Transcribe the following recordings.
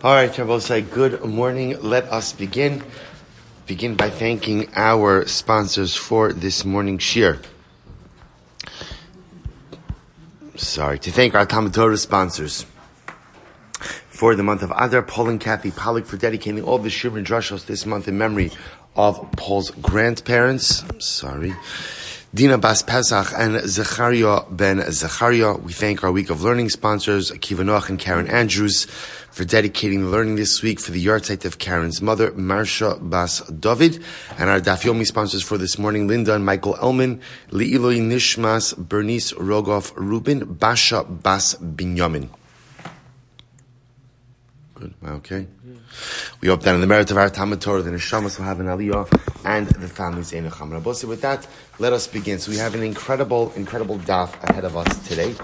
All right, Shabbos, good morning. Let us begin. Begin by thanking our sponsors for this morning's shir. Sorry, to thank our Talmud Torah sponsors for the month of Adar, Paul and Kathy Pollock for dedicating all the shir and drushos this month in memory of Paul's grandparents. I'm Sorry. Dina Bas Pesach and Zachariah ben Zachariah. We thank our week of learning sponsors, Akiva Noach and Karen Andrews, for dedicating the learning this week for the yahrzeit of Karen's mother, Marsha Bas David, and our Daf Yomi sponsors for this morning, Linda and Michael Elman, Li'iloi Nishmas, Bernice Rogoff Rubin, Basha Bas Binyamin. Good. Okay. We hope that in the merit of our Talmud Torah, the Neshamas will have an Aliyah and the families in Echam. With that, let us begin. So we have an incredible, incredible daf ahead of us today.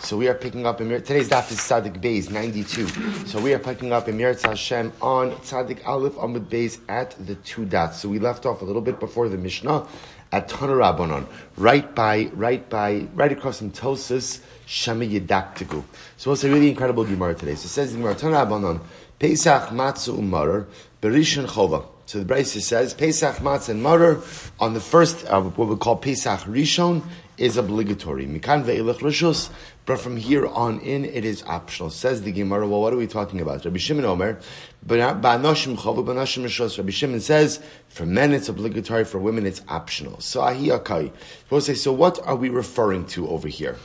So we are picking up in today's daf is Tzadik Beis 92. So we are picking up Meretz Hashem on Tzadik Aleph Amud Beis at the two dots. So we left off a little bit before the Mishnah at Tanarabonon, right by, right by, right across from Tosis. Shema Yedaktigu. So it's a really incredible Gemara today. So it says the Gemara, Tana Pesach Matzu Umarer, Berishon Chova. So the Brisa says Pesach Matzah and Marer on the first, uh, what we call Pesach Rishon, is obligatory. Mikan ve'ilach rishus, but from here on in, it is optional. Says the Gemara. Well, what are we talking about? Rabbi Shimon Omer, ba'anoshim chavu ba'anoshim rishus. Rabbi Shimon says for men it's obligatory, for women it's optional. So ahi akai. We'll say, So what are we referring to over here?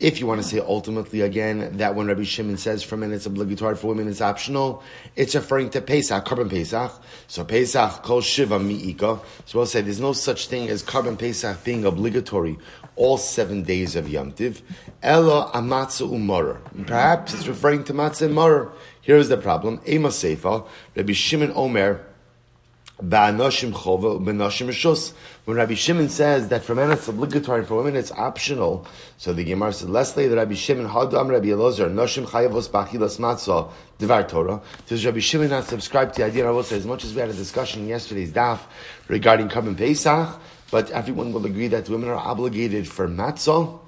If you want to say ultimately again that when Rabbi Shimon says for men it's obligatory, for women it's optional, it's referring to Pesach, korban Pesach. So Pesach kol shiva mi'ika. So we'll say there's no such thing as korban Pesach being obligatory all seven days of Yom Tiv. Ella amatza umarer. Perhaps it's referring to matzah and marer. Here's the problem. Ema Seifa, Rabbi Shimon Omer, Ba'anoshim chova, b'noshim rishus. When Rabbi Shimon says that for men it's obligatory, for women it's optional, so the Gemara says, Leslie, the Rabbi Shimon, Hadam Rabbi Elazar, Noshim chayavos b'achilas matzah, Devar Torah. Does Rabbi Shimon not subscribe to the idea, I will say, as much as we had a discussion yesterday's daf regarding Korban Pesach, but everyone will agree that women are obligated for matzah,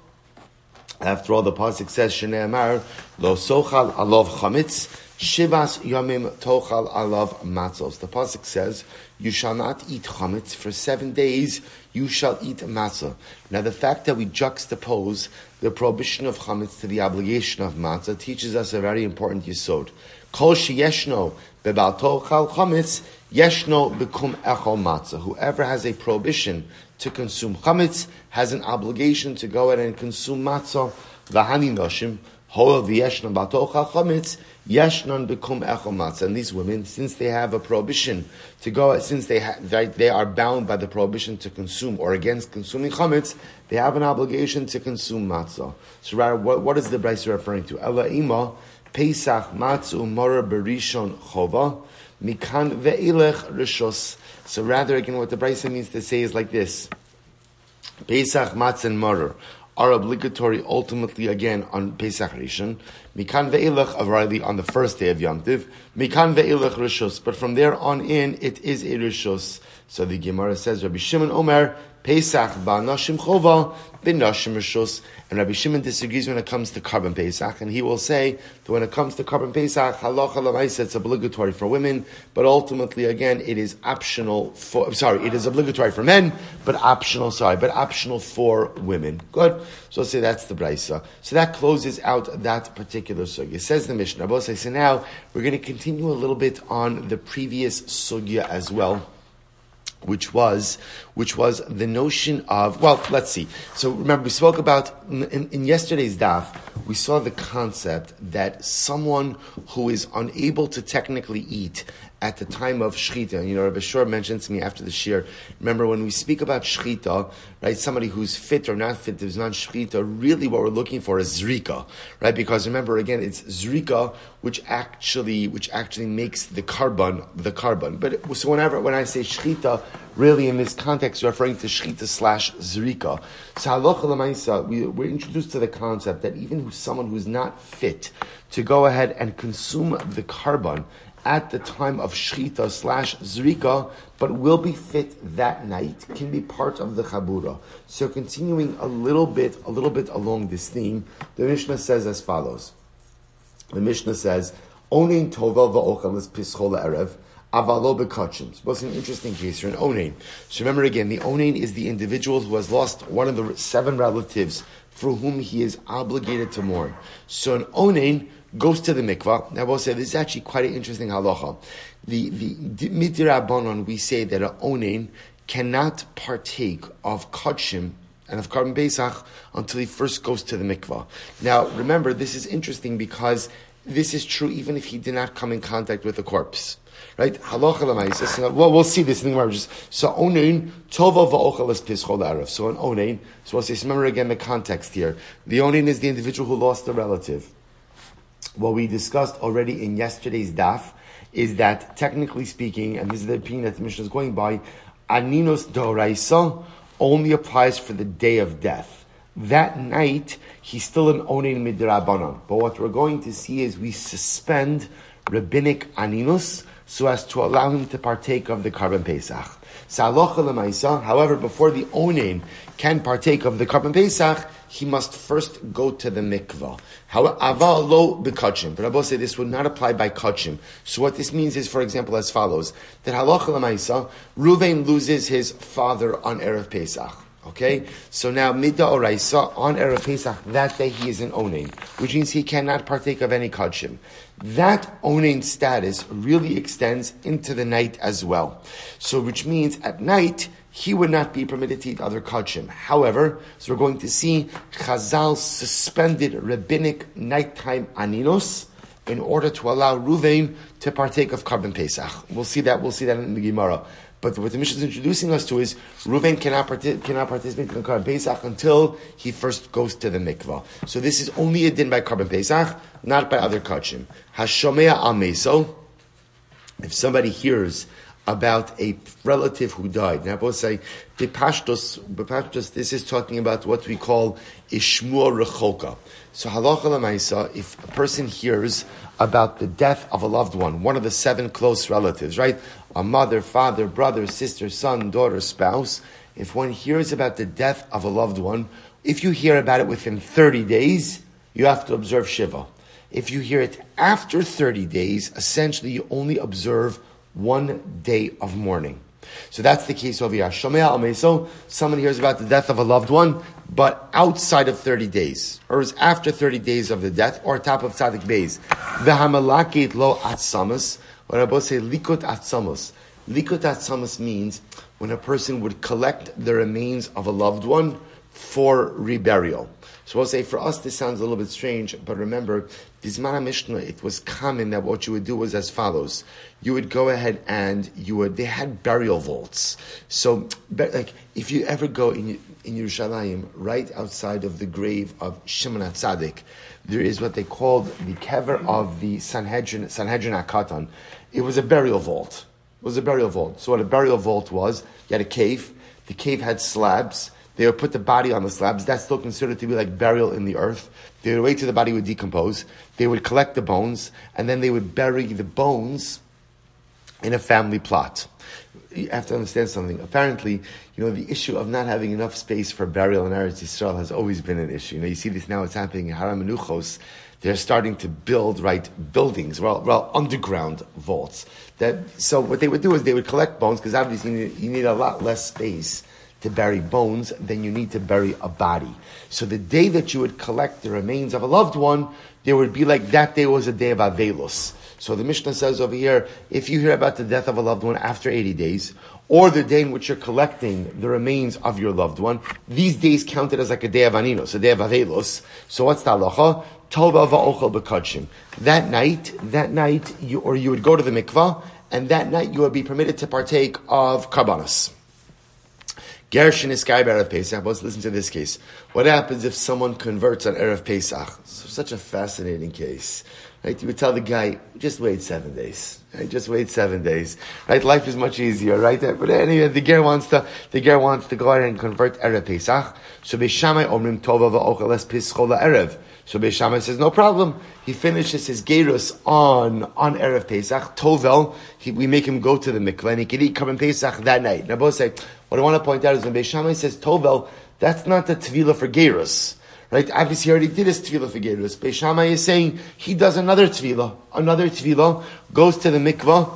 after all, the pasuk says, "Shnei Amar lo sochal alov chametz shivas yamim tochal alav matzos." The pasuk says, "You shall not eat chametz for seven days. You shall eat matzah." Now, the fact that we juxtapose the prohibition of chametz to the obligation of matzah teaches us a very important yisod. Kol sheyeshno bebal tochal chametz yeshno bekum echol matzah. Whoever has a prohibition to consume chametz has an obligation to go ahead and consume matzah. V'hani noshim hol v'yeshnon batocha chametz yeshnon bekum echol matzah. And these women, since they have a prohibition to go, since they ha- they are bound by the prohibition to consume or against consuming chametz, they have an obligation to consume matzah. So, rather, what, what is the Brisa referring to? Ela ima Pesach matzu mora berishon chova mikan ve'ilech rishos. So rather, again, what the Brisa means to say is like this. Pesach, Matzah, and Maror are obligatory ultimately again on Pesach Rishon. Mikan ve'ilach already on the first day of Yom Tiv. Mikan ve'ilach rishos. But from there on in, it is a rishos. So the Gemara says, Rabbi Shimon Omer, Pesach ba'nashim chova, b'nashim rishos. And Rabbi Shimon disagrees when it comes to Korban Pesach, and he will say that when it comes to Korban Pesach, halacha lamaisa, it's obligatory for women, but ultimately, again, it is optional for, sorry, it is obligatory for men, but optional, sorry, but optional for women. Good. So I'll say that's the Brisa. So that closes out that particular sugya. Says the Mishnah. So now we're going to continue a little bit on the previous sugya as well which was which was the notion of well let's see. So remember we spoke about in, in, yesterday's daf we saw the concept that someone who is unable to technically eat at the time of shechita. You know, Rabbi Shor mentioned to me after the shir. Remember when we speak about shechita, right? Somebody who's fit or not fit, there's not shechita. Really, what we're looking for is zrika, right? Because remember again, it's zrika which actually which actually makes the korban the korban. But so whenever when I say shechita, really in this context, you're referring to shechita slash zrika. So halacha we, we're introduced to the concept that even someone who's not fit to go ahead and consume the korban at the time of shchita slash zrika, but will be fit that night, can be part of the chabura. So continuing a little bit, a little bit along this theme, the Mishnah says as follows. The Mishnah says, Onin tovel va'ochel is pischol erev. Avalo bekachim. So an interesting case here, an onain. So remember again, the onain is the individual who has lost one of the seven relatives for whom he is obligated to mourn. So an onain goes to the mikvah. Now we'll say this is actually quite an interesting halacha. The the midirabbanon we say that an onain cannot partake of kachim and of korban pesach until he first goes to the mikvah. Now remember, this is interesting because this is true even if he did not come in contact with the corpse. Right? Halacha Well, we'll see this in the Gemara. So onein tova va'ochel es pischol arav. So an onein. So we'll say. Remember again the context here. The onein is the individual who lost a relative. What we discussed already in yesterday's daf is that technically speaking, and this is the opinion that the Mishnah is going by, aninos doraisa only applies for the day of death. That night, he's still an onein midrabanan. But what we're going to see is we suspend rabbinic aninus so as to allow him to partake of the korban pesach. However, before the onin can partake of the korban pesach, he must first go to the mikvah. Aval lo bekachim. But I say this would not apply by kachim. So what this means is, for example, as follows: that halacha lemaisa, Ruvain loses his father on erev Pesach. Okay, so now midda oraisa on erev Pesach that day he is an onin, which means he cannot partake of any kachim. That onin status really extends into the night as well. So, which means at night he would not be permitted to eat other kachim. However, so we're going to see Chazal suspended rabbinic nighttime aninos in order to allow Ruvain to partake of korban Pesach. We'll see that. We'll see that in the Gemara. But what the Mishnah is introducing us to is Reuven cannot, cannot participate in Korban Pesach until he first goes to the mikvah. So this is only a din by Korban Pesach, not by other kachim. Hashomea ameso. If somebody hears about a relative who died. Now, both say, Bepashtos, this is talking about what we call Ishmua Rechoka. So, halacha lemaisa, if a person hears about the death of a loved one, one of the seven close relatives, right? A mother, father, brother, sister, son, daughter, spouse. If one hears about the death of a loved one, if you hear about it within 30 days, you have to observe Shiva. If you hear it after 30 days, essentially you only observe one day of mourning. So that's the case over here. Ameso, someone hears about the death of a loved one, but outside of 30 days, or is after 30 days of the death, or top of Tzadik Beis. V'hamalakit lo atzamas, or I both say likut atzamas. Likut atzamas means when a person would collect the remains of a loved one for reburial. So I'll say for us this sounds a little bit strange, but remember, Bismana Mishnah, it was common that what you would do was as follows. You would go ahead and you would, they had burial vaults. So, like, if you ever go in, in Yerushalayim, right outside of the grave of Shimon HaTzadik, there is what they called the kever of the Sanhedrin, Sanhedrin Akatan. It was a burial vault. It was a burial vault. So what a burial vault was, you had a cave, the cave had slabs, they would put the body on the slabs. That's still considered to be like burial in the earth. They would wait till the body would decompose. They would collect the bones, and then they would bury the bones in a family plot. You have to understand something. Apparently, you know, the issue of not having enough space for burial in Eretz Yisrael has always been an issue. You know, you see this now, it's happening in Har HaMenuchos. They're starting to build, right, buildings, well, well, underground vaults. That, so what they would do is they would collect bones, because obviously you need, you need a lot less space to bury bones than you need to bury a body. So the day that you would collect the remains of a loved one, there would be like that day was a day of Avelus. So the Mishnah says over here, if you hear about the death of a loved one after 80 days, or the day in which you're collecting the remains of your loved one, these days counted as like a day of Aninos, a day of Avelus. So what's the halacha? That night, that night, you, or you would go to the mikvah, and that night you would be permitted to partake of karbanas. Gershon is Sky Erev Pesach. Let's listen to this case. What happens if someone converts on Erev Pesach? So, such a fascinating case. Right? You would tell the guy, just wait seven days. Right? Just wait seven days. Right? Life is much easier, right? But anyway, the ger wants to, the ger wants to go ahead and convert Erev Pesach. So Beishamai Omrim Tova Va'ochel Es Pischola Erev. So Beishamai says, no problem. He finishes his gerus on, on Erev Pesach. Tovel, he, we make him go to the mikveh and he can eat Korban Pesach that night. Now both say, what I want to point out is when Beishamai says Tovel, that's not the tvila for gerus. Right? Obviously, he already did his tefillah for Gerus. Beis Shammai is saying he does another tefillah. Another tefillah goes to the mikvah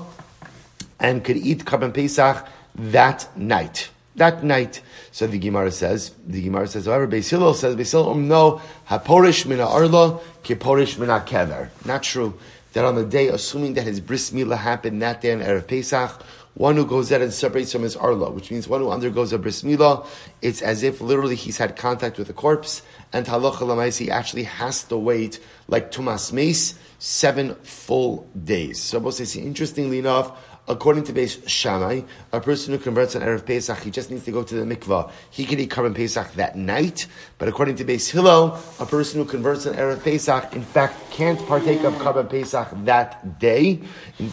and could eat Karban Pesach that night. That night. So the Gemara says, the Gemara says, however, Beis Hillel says, Beis Hillel, um, no, haporish mina arla, kiporish mina kever. Not true. That on the day, assuming that his bris milah happened that day on Erev Pesach, one who goes out and separates from his arla, which means one who undergoes a bris milah, it's as if literally he's had contact with a corpse, and halacha lamaisi actually has to wait like tumas meis seven full days. So, interestingly enough, According to Beis Shammai, a person who converts on Erev Pesach, he just needs to go to the mikvah. He can eat Karban Pesach that night. But according to Beis Hillel, a person who converts on Erev Pesach, in fact, can't partake of Karban Pesach that day,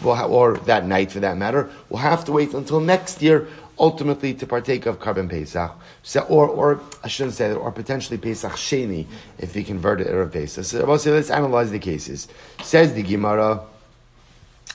or that night for that matter. We'll have to wait until next year, ultimately to partake of Karban Pesach. So, or, or, I shouldn't say that, or potentially Pesach Sheni, if he converted Erev Pesach. So, let's analyze the cases. Says the Gemara,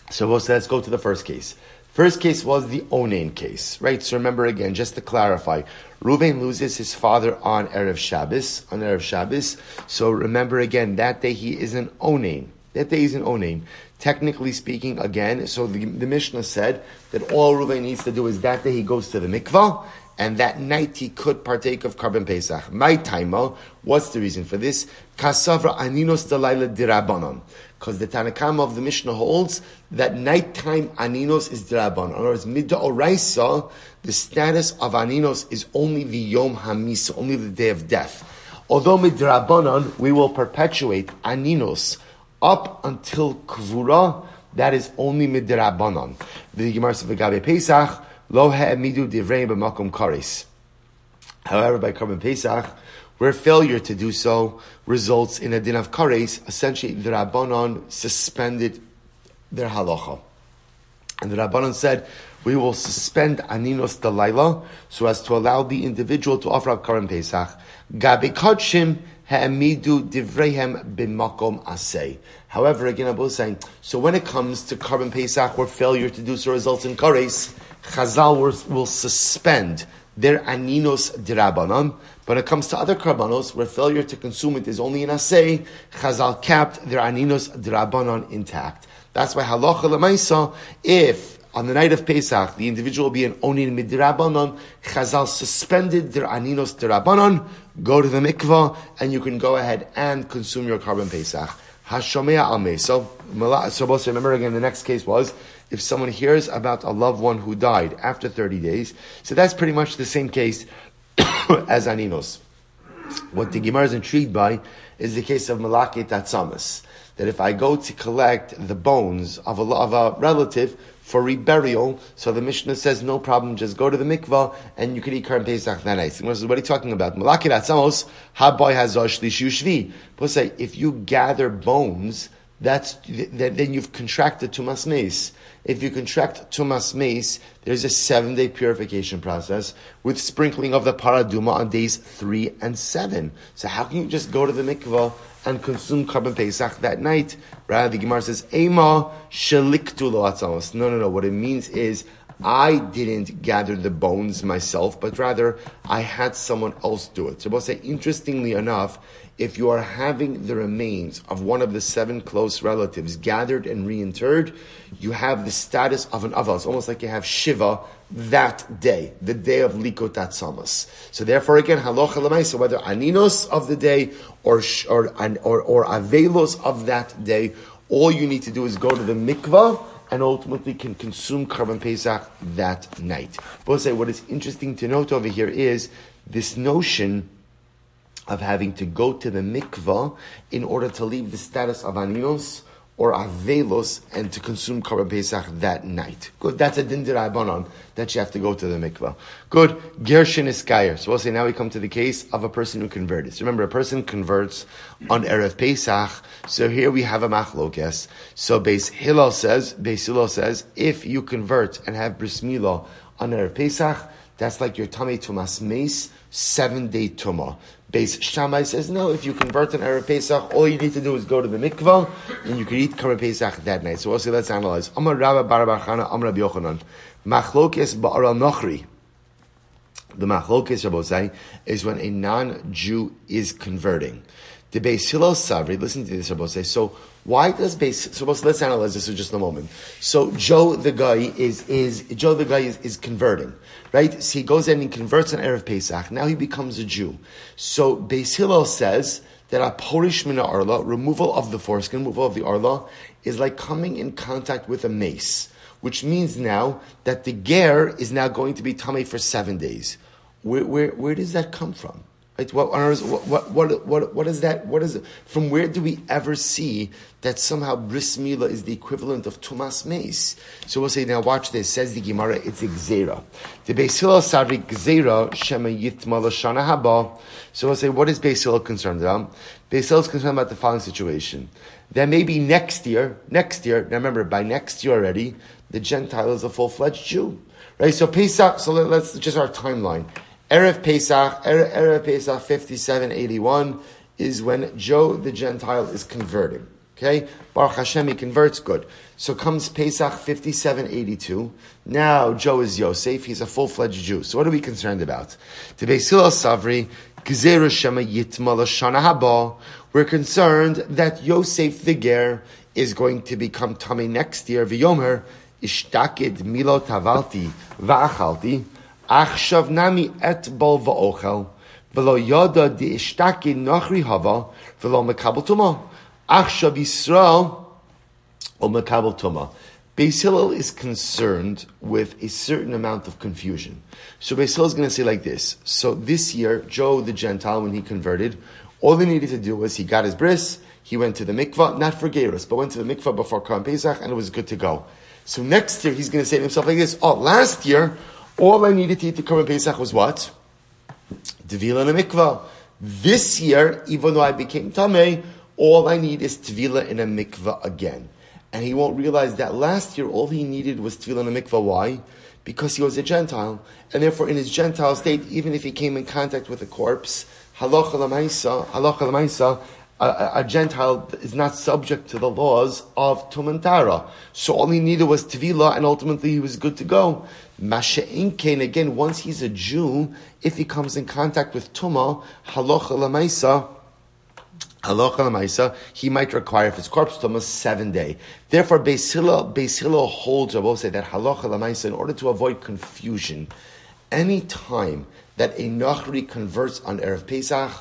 so we'll say, let's go to the first case. First case was the Onain case, right? So remember again, just to clarify, Reuven loses his father on Erev Shabbos, on Erev Shabbos. So remember again, that day he is an Onain. That day is an Onain. Technically speaking, again, so the, the Mishnah said that all Reuven needs to do is that day he goes to the mikvah, and that night he could partake of Karban Pesach. My taima, what's the reason for this? Kasavra aninos dalayla dirabanon. Because the Tanakam of the Mishnah holds that nighttime aninos is dirabanon. In other words, the status of aninos is only the yom hamisa, only the day of death. Although midrabanon, we will perpetuate aninos up until kvura, that is only midrabanon. The Gemara says, Pesach, Lo ha'emidu divrei b'makom karis. However, by Karban Pesach, where failure to do so results in a din of kares, essentially the Rabbanon suspended their halacha. And the Rabbanon said, we will suspend aninos dalaila so as to allow the individual to offer up Karban Pesach. B'makom asay. However, again, Abu is saying, so when it comes to Karban Pesach, where failure to do so results in kares, Chazal will, suspend their aninos dirabanan. But when it comes to other karbanos, where failure to consume it is only an asay, Chazal kept their aninos dirabanan intact. That's why halacha lemaisa, if on the night of Pesach, the individual will be an onin midrabanan. Chazal suspended their aninos dirabanan. Go to the mikvah, and you can go ahead and consume your korban Pesach. Hashomea al So, so remember again, the next case was if someone hears about a loved one who died after 30 days. So that's pretty much the same case as Aninos. What the Gemara is intrigued by is the case of Malaki Tatsamas. That if I go to collect the bones of a, of a relative for reburial, so the Mishnah says no problem, just go to the mikvah and you can eat Karban Pesach that night. What are you talking about? Malaki Tatsamos, Haboy Hazosh Lishushvi. But if you gather bones, that's, then you've contracted Tumas Mace. If you contract tumas mace, there's a seven day purification process with sprinkling of the paraduma on days three and seven. So how can you just go to the mikvah and consume Karban Pesach that night? Rather, the Gemara says, Ema shaliktu lo atzamos." No, no, no. What it means is, I didn't gather the bones myself, but rather I had someone else do it. So we'll say, interestingly enough, if you are having the remains of one of the seven close relatives gathered and reinterred, you have the status of an aval. It's almost like you have Shiva that day, the day of Likot Atzamas. So therefore, again, halocha lemaisa, whether aninos of the day or, or, or, or avelos of that day, all you need to do is go to the mikvah and ultimately can consume Karban Pesach that night. But say what is interesting to note over here is this notion of having to go to the mikvah in order to leave the status of aninos or avelos and to consume Korban Pesach that night. Good, that's a dindir abanon that you have to go to the mikvah. Good, Gershin is So we'll say now we come to the case of a person who converted. So remember, a person converts on Erev Pesach. So here we have a machlokes. So Beis Hillel says, Beis Hillel says, if you convert and have bris milah on Erev Pesach, that's like your tummy tumas mace, seven day tumah. Beis Shammai says, no, if you convert an Erev Pesach, all you need to do is go to the mikvah, and you can eat Karban Pesach that night. So also let's analyze. Amar Rabba Bar Barchana, Amar Rabbi Yochanan. Machlokes Ba'aral Nochri. the machlokes Rabbosai is when a non-Jew is converting. The Beis Hillel Savri, listen to this Rabbosai. So why does Beis, so let's analyze this for just a moment. So Joe the guy is, is, Joe the guy is, is converting, right? So he goes in and converts on Erev Pesach. Now he becomes a Jew. So Beis Hillel says that a porish mina arla, removal of the foreskin, removal of the arla, is like coming in contact with a mace, which means now that the ger is now going to be tummy for seven days. Where, where, where does that come from? Right? What, what, what, what, what is that? What is it? From where do we ever see that somehow bris milah is the equivalent of tumas meis? So we'll say, now watch this. Says the Gemara, it's gzera. The Beis Hillel savi gzera shema yitma l'shana haba. So we'll say, what is Beis concerned about? Beis Hillel is concerned about the following situation. That maybe next year, next year, now remember, by next year already, the Gentile is a full-fledged Jew. Right? So Pesach, so let's just our timeline. Erev Pesach, Erev Pesach 5781 is when Joe the Gentile is converting. Okay? Baruch Hashem, he converts, good. So comes Pesach 5782. Now Joe is Yosef, he's a full-fledged Jew. So what are we concerned about? To Besil Savri, Shema Yitma Shana Haba. We're concerned that Yosef the Ger is going to become tummy next year. V'yomer, Ishtakid Milo Tavalti Va'achalti. Et bol va'ochel, v'lo yoda di ishtaki nochri hava, v'lo mekabel tuma. Achshav Yisrael, o mekabel tuma. Beis Hillel is concerned with a certain amount of confusion. So Beis Hillel is going to say like this. So this year, Joe the Gentile, when he converted, all he needed to do was he got his bris, he went to the mikvah, not for Gerus, but went to the mikvah before Karan Pesach, and it was good to go. So next year, he's going to say to himself like this, oh, last year, all I needed to eat the Korban Pesach was what? Tvila in a mikvah. This year, even though I became Tameh, all I need is Tvila in a mikvah again. And he won't realize that last year all he needed was Tvila in a mikvah. Why? Because he was a Gentile. And therefore, in his Gentile state, even if he came in contact with a corpse, halacha lamaisa, halacha a, a, Gentile is not subject to the laws of Tumantara. So all he needed was Tvila, and ultimately he was good to go. Masha'inkein, again, once he's a Jew, if he comes in contact with Tuma, halacha lamaisa, halacha lamaisa, he might require, if it's corpse Tuma, seven day. Therefore, Beis Hillel holds, I will say, that halacha lamaisa, in order to avoid confusion, any time that a Nachri converts on Erev Pesach,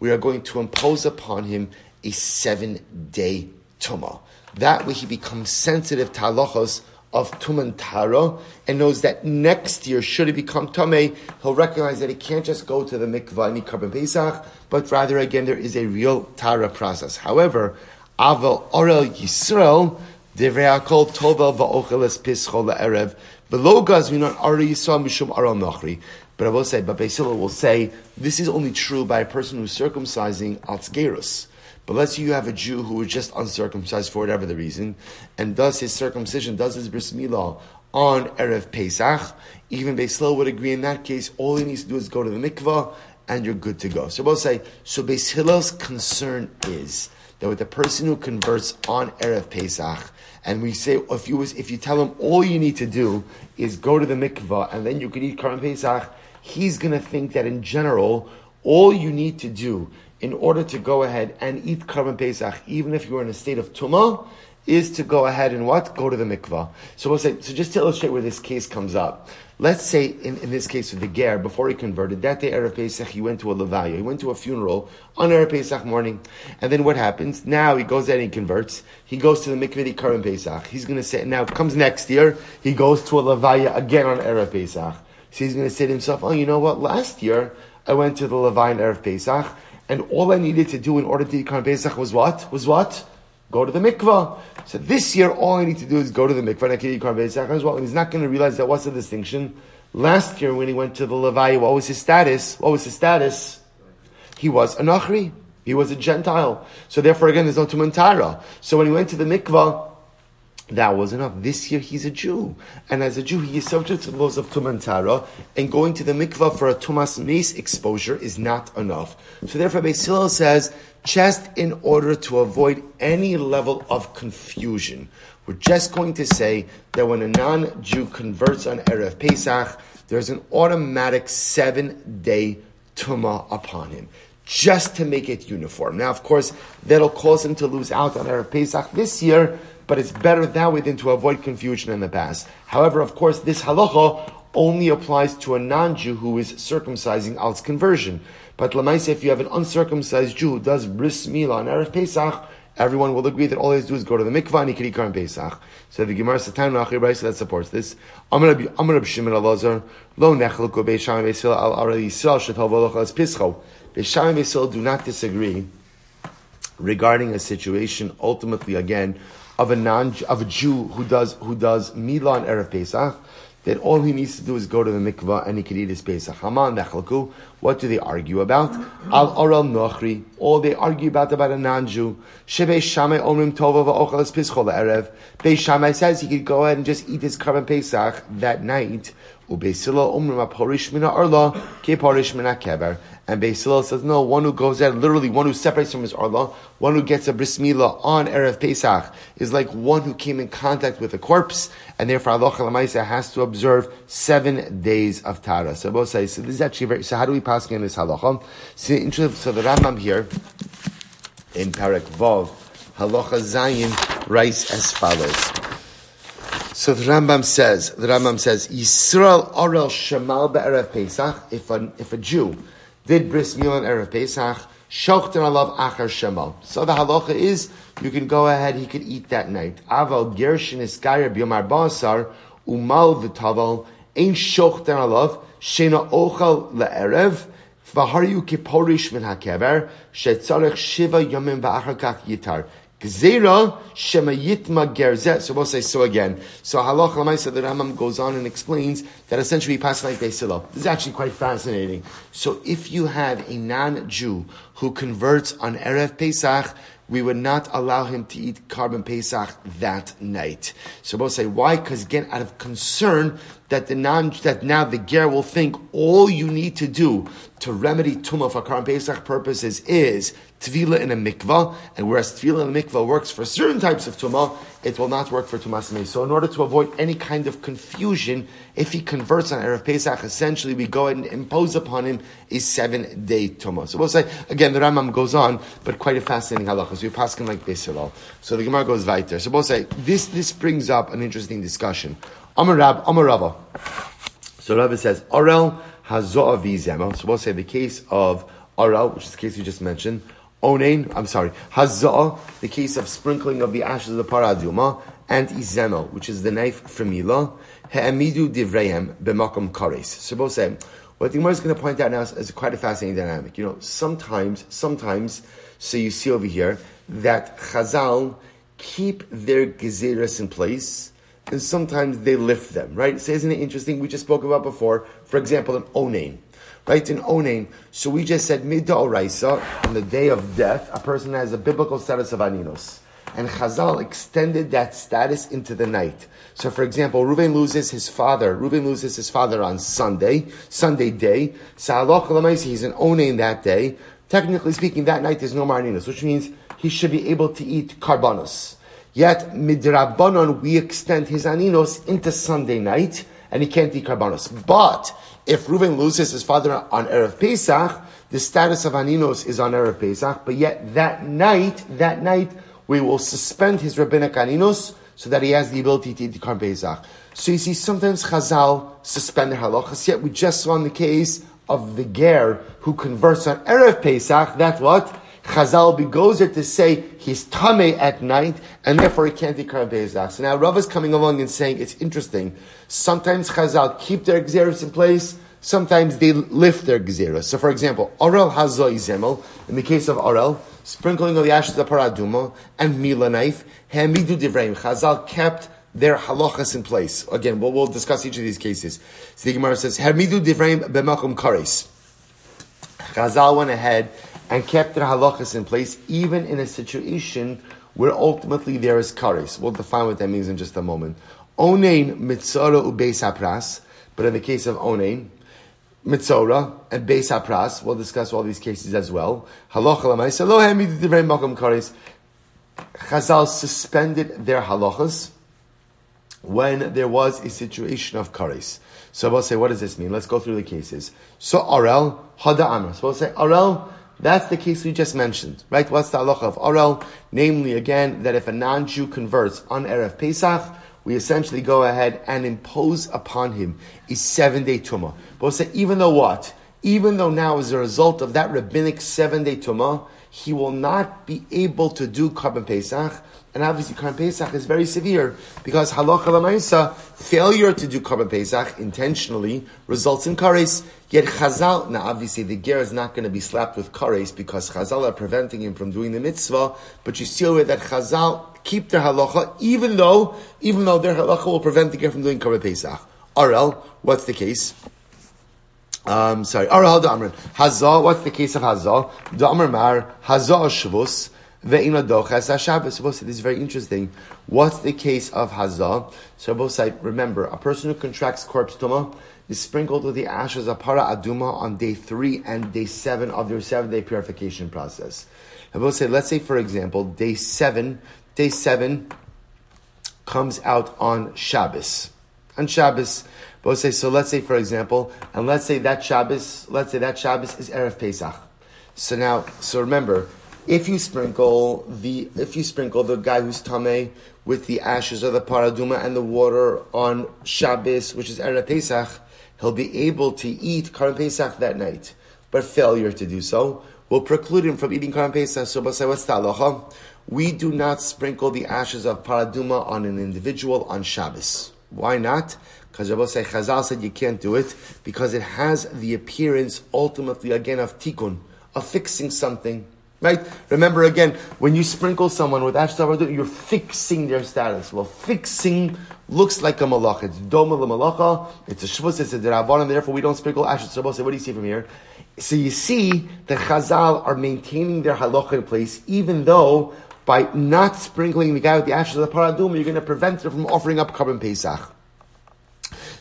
we are going to impose upon him a seven day Tumah. That way he becomes sensitive to halachos of Tuman Tara and knows that next year, should he become Tameh, he'll recognize that he can't just go to the mikvah and Karban Pesach, but rather, again, there is a real Tara process. However, Aval Orel Yisrael, Devreakol Tovel Va'ocheles Pischol Erev, Below Gazvinon Ari Yisrael Mishum Aral Nochri. But I will say, but Basil will say, this is only true by a person who's circumcising Atzgerus. But let's say you have a Jew who is just uncircumcised for whatever the reason, and does his circumcision, does his bris milah on Erev Pesach, even Beisil would agree in that case, all he needs to do is go to the mikvah, and you're good to go. So we'll say, so Beis Hillel's concern is that with the person who converts on Erev Pesach, and we say, if you, if you tell him all you need to do is go to the mikvah, and then you can eat Karan Pesach, he's going to think that in general, all you need to do in order to go ahead and eat Karban Pesach, even if you're in a state of Tumah, is to go ahead and what? Go to the mikvah. So we'll say, so just to illustrate where this case comes up. Let's say, in, in this case with the Ger, before he converted, that day Erev Pesach, he went to a Levaya. He went to a funeral on Erev Pesach morning. And then what happens? Now he goes and he converts. He goes to the mikvah Karban Pesach. He's going to say, now comes next year, he goes to a Levaya again on Erev Pesach. So he's going to say to himself, oh, you know what? Last year, I went to the Levaya on Erev Pesach and all I needed to do in order to eat Karban Pesach was what? Was what? Go to the mikvah. So this year, all I need to do is go to the mikvah and I can eat Karban Pesach as well. And he's not going to realize that what's the distinction. Last year, when he went to the Levi, what was his status? What was his status? He was a Nachri. He was a Gentile. So therefore, again, there's no Tumantara. So when he went to the mikvah, that was enough. This year he's a Jew. And as a Jew, he is subject to the laws of Tumantara, and going to the mikvah for a Tumas Mace exposure is not enough. So therefore, Basil says, just in order to avoid any level of confusion, we're just going to say that when a non-Jew converts on Erev Pesach, there's an automatic seven day tuma upon him, just to make it uniform. Now, of course, that'll cause him to lose out on Erev Pesach this year, but it's better that way than to avoid confusion in the past. However, of course, this halacha only applies to a non-Jew who is circumcising al's conversion. But Lamaisa, if you have an uncircumcised Jew who does bris milah on Erev Pesach, everyone will agree that all he has to do is go to the mikvah and he can eat Karm Pesach. So the Gemara Satan Rachi that supports this. Amar Rabbi Shimon Elazar, lo nechluku be'sham be'sil al ara Yisrael shetov as pischo. Be'sham be'sil do not disagree regarding a situation, ultimately again, of a non of a Jew who does who does milah on erev Pesach, that all he needs to do is go to the mikvah and he can eat his Pesach. Haman nechalku. What do they argue about? Al oral nochri. All they argue about about a non-Jew. Shebe Shammai omrim tova va'ochal pischol erev. Beis Shammai says he could go ahead and just eat his Karban Pesach that night. And Beis Hillel says, no, one who goes out, literally one who separates from his Arla, one who gets a bris milah on Erev Pesach, is like one who came in contact with a corpse, and therefore Allah Lamaisa has to observe seven days of Tara. So both say, so this is actually very, so how do we pass in this halacha? So, so the Rambam here, in Parak Vav, halacha Zayin writes as follows. So the Rambam says, the Rambam says, Yisrael Orel Shemal Be'erev Pesach, if a, if a Jew did bris milah erev Pesach, shochter alav achar shemal. So the halacha is you can go ahead, he could eat that night. Aval gershin iskayer biyomar basar umal v'taval ein shochter alav shena ochal le'erev v'haryu kiporish min hakever shetzarech shiva yomim v'achar kach yitar. Gzera shema yitma gerzet. So we'll say so again. So halach lamaisa the Rambam goes on and explains that essentially he passed like Beisilo. This is actually quite fascinating. So if you have a non-Jew who converts on erev Pesach, we would not allow him to eat korban Pesach that night. So we'll say why? Because again, out of concern that the non that now the ger will think all you need to do to remedy tumah for korban Pesach purposes is tvila in a mikvah, and whereas tvila in a mikvah works for certain types of tumah, it will not work for tumas mei. So in order to avoid any kind of confusion, if he converts on erev Pesach, essentially we go and impose upon him a seven day tumah. So we'll say again, the Rambam goes on, but quite a fascinating halacha. So you pass him like this. So the Gemara goes weiter. So we'll say this. This brings up an interesting discussion. Amar Rab, Amar Rabba. So Rabbi says, Arel hazoa vizema. So we'll say the case of Arel, which is the case we just mentioned. Onain, I'm sorry, Hazah, the case of sprinkling of the ashes of the paraduma, and Izema, which is the knife from Mila, He'amidu divrehem b'makom kares. So both say, what the Gemara is going to point out now is, is, quite a fascinating dynamic. You know, sometimes, sometimes, so you see over here, that Chazal keep their gezeras in place, and sometimes they lift them, right? So isn't it interesting? We just spoke about before, for example, an onain. Right, in onain. So we just said midda oraisa, on the day of death, a person has a biblical status of aninos. And Chazal extended that status into the night. So for example, Reuven loses his father. Reuven loses his father on Sunday, Sunday day. So he's an onain that day. Technically speaking, that night there's no marinos, which means he should be able to eat karbanos. Yet, midrabanon, we extend his aninos into Sunday night, and he can't eat karbanos. But, if Reuven loses his father on Erev Pesach, the status of aninos is on Erev Pesach, but yet that night, that night, we will suspend his rabbinic aninos, so that he has the ability to eat the Pesach. So you see, sometimes Chazal suspend their halachas, yet we just saw in the case of the ger who converts on Erev Pesach, that's what? Chazal there to say he's tame at night, and therefore he can't eat Karban Pesach. So now Rav is coming along and saying it's interesting. Sometimes Chazal keep their xeris in place, sometimes they lift their xeris. So for example, Orel Hazoi Zemel, in the case of Orel, sprinkling of the ashes of Paraduma, and Mila knife, Hamidu Divreim. Chazal kept their halachas in place. Again, we'll, we'll discuss each of these cases. So the Gemara says, Hamidu Divreim b'makom kares. Chazal went ahead and kept their halachas in place, even in a situation where ultimately there is kares. We'll define what that means in just a moment. Onein mitzora ubeis hapras, but in the case of onein, mitzora and beis hapras, we'll discuss all these cases as well. Halacha l'maisa lo divrei makom kares. Chazal suspended their halachas when there was a situation of kares. So we'll say, what does this mean? Let's go through the cases. So Arel, Hada. So we'll say, Arel, that's the case we just mentioned, right? What's the halacha of Arel? Namely, again, that if a non-Jew converts on Erev Pesach, we essentially go ahead and impose upon him a seven-day tumah. But we'll say, even though what? Even though now, as a result of that rabbinic seven-day tumah, he will not be able to do Korban Pesach, and obviously, Korban Pesach is very severe because halacha lamaisa, failure to do Korban Pesach intentionally results in kares. Yet Chazal, now obviously the ger is not going to be slapped with kares because Chazal are preventing him from doing the mitzvah. But you see over that Chazal keep their halacha, even though even though their halacha will prevent the ger from doing Korban Pesach. Arel, what's the case? Um, sorry, Arel Damrin. Hazal, what's the case of Hazal? Damar Mar, Hazal Shavuos. Shabbos. This is very interesting. What's the case of Hazah? So both say, remember, a person who contracts corpse tuma is sprinkled with the ashes of para aduma on day three and day seven of their seven day purification process. I will say, let's say, for example, day seven, day seven comes out on Shabbos. On Shabbos, both say, so let's say, for example, and let's say that Shabbos, let's say that Shabbos is Erev Pesach. So now, so remember, if you sprinkle the if you sprinkle the guy who's tame with the ashes of the paraduma and the water on Shabbos, which is Erev Pesach, he'll be able to eat Karim Pesach that night. But failure to do so will preclude him from eating Karim Pesach. So, what's the We do not sprinkle the ashes of paraduma on an individual on Shabbos. Why not? Because Rabbi Chazal said you can't do it because it has the appearance ultimately again of tikkun, of fixing something. Right? Remember again, when you sprinkle someone with ash you're fixing their status. Well, fixing looks like a malacha. It's doma la malacha. It's a shvus. It's a derabon, therefore we don't sprinkle ash. So, what do you see from here? So you see the Chazal are maintaining their halacha in place, even though by not sprinkling the guy with the ashes of the paradum, you're going to prevent him from offering up Korban Pesach.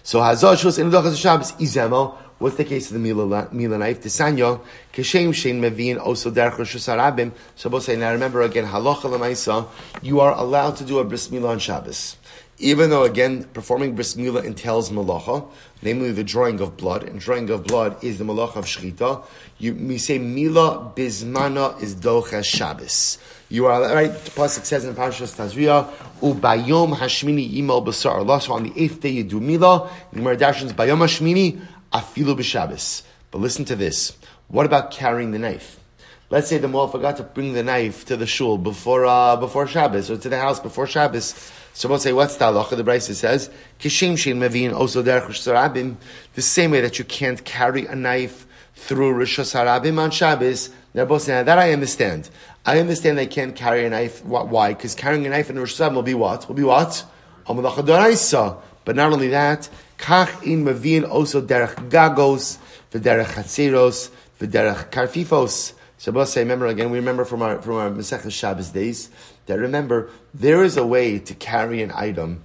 So Hazal shvus in the Shabbos izemo. What's the case of the Mila, Mila knife? Tisanyo, Keshem Shein Mevin, also Derech Rosh So both say, now remember again, Halacha Lamaisa, you are allowed to do a Bris Mila on Shabbos. Even though, again, performing Bris Mila entails Malacha, namely the drawing of blood, and drawing of blood is the Malacha of Shechita, you, we say Mila Bismana is Docha Shabbos. You are right. The pasuk says in Parashas Tazria, "Ubayom Hashmini Imal Basar Allah." So on the eighth day you do Mila. The Bayom Hashmini afilu b'Shabbos. But listen to this. What about carrying the knife? Let's say the Moel forgot to bring the knife to the shul before uh, before Shabbos or to the house before Shabbos. So we'll say, what's the halacha? The Brisa says, Kishim shein mevin also derech The same way that you can't carry a knife through Rosh Hashanah on Shabbos. They're both saying that I understand. I understand they can't carry a knife. Why? Because carrying a knife in Rosh Hashanah will be what? Will be what? But not only that, Kach in Mavin also derech gagos, v'derech chatzeros, v'derech karfifos. We'll say, remember again, we remember from our, from our Masechah Shabbos days, that remember, there is a way to carry an item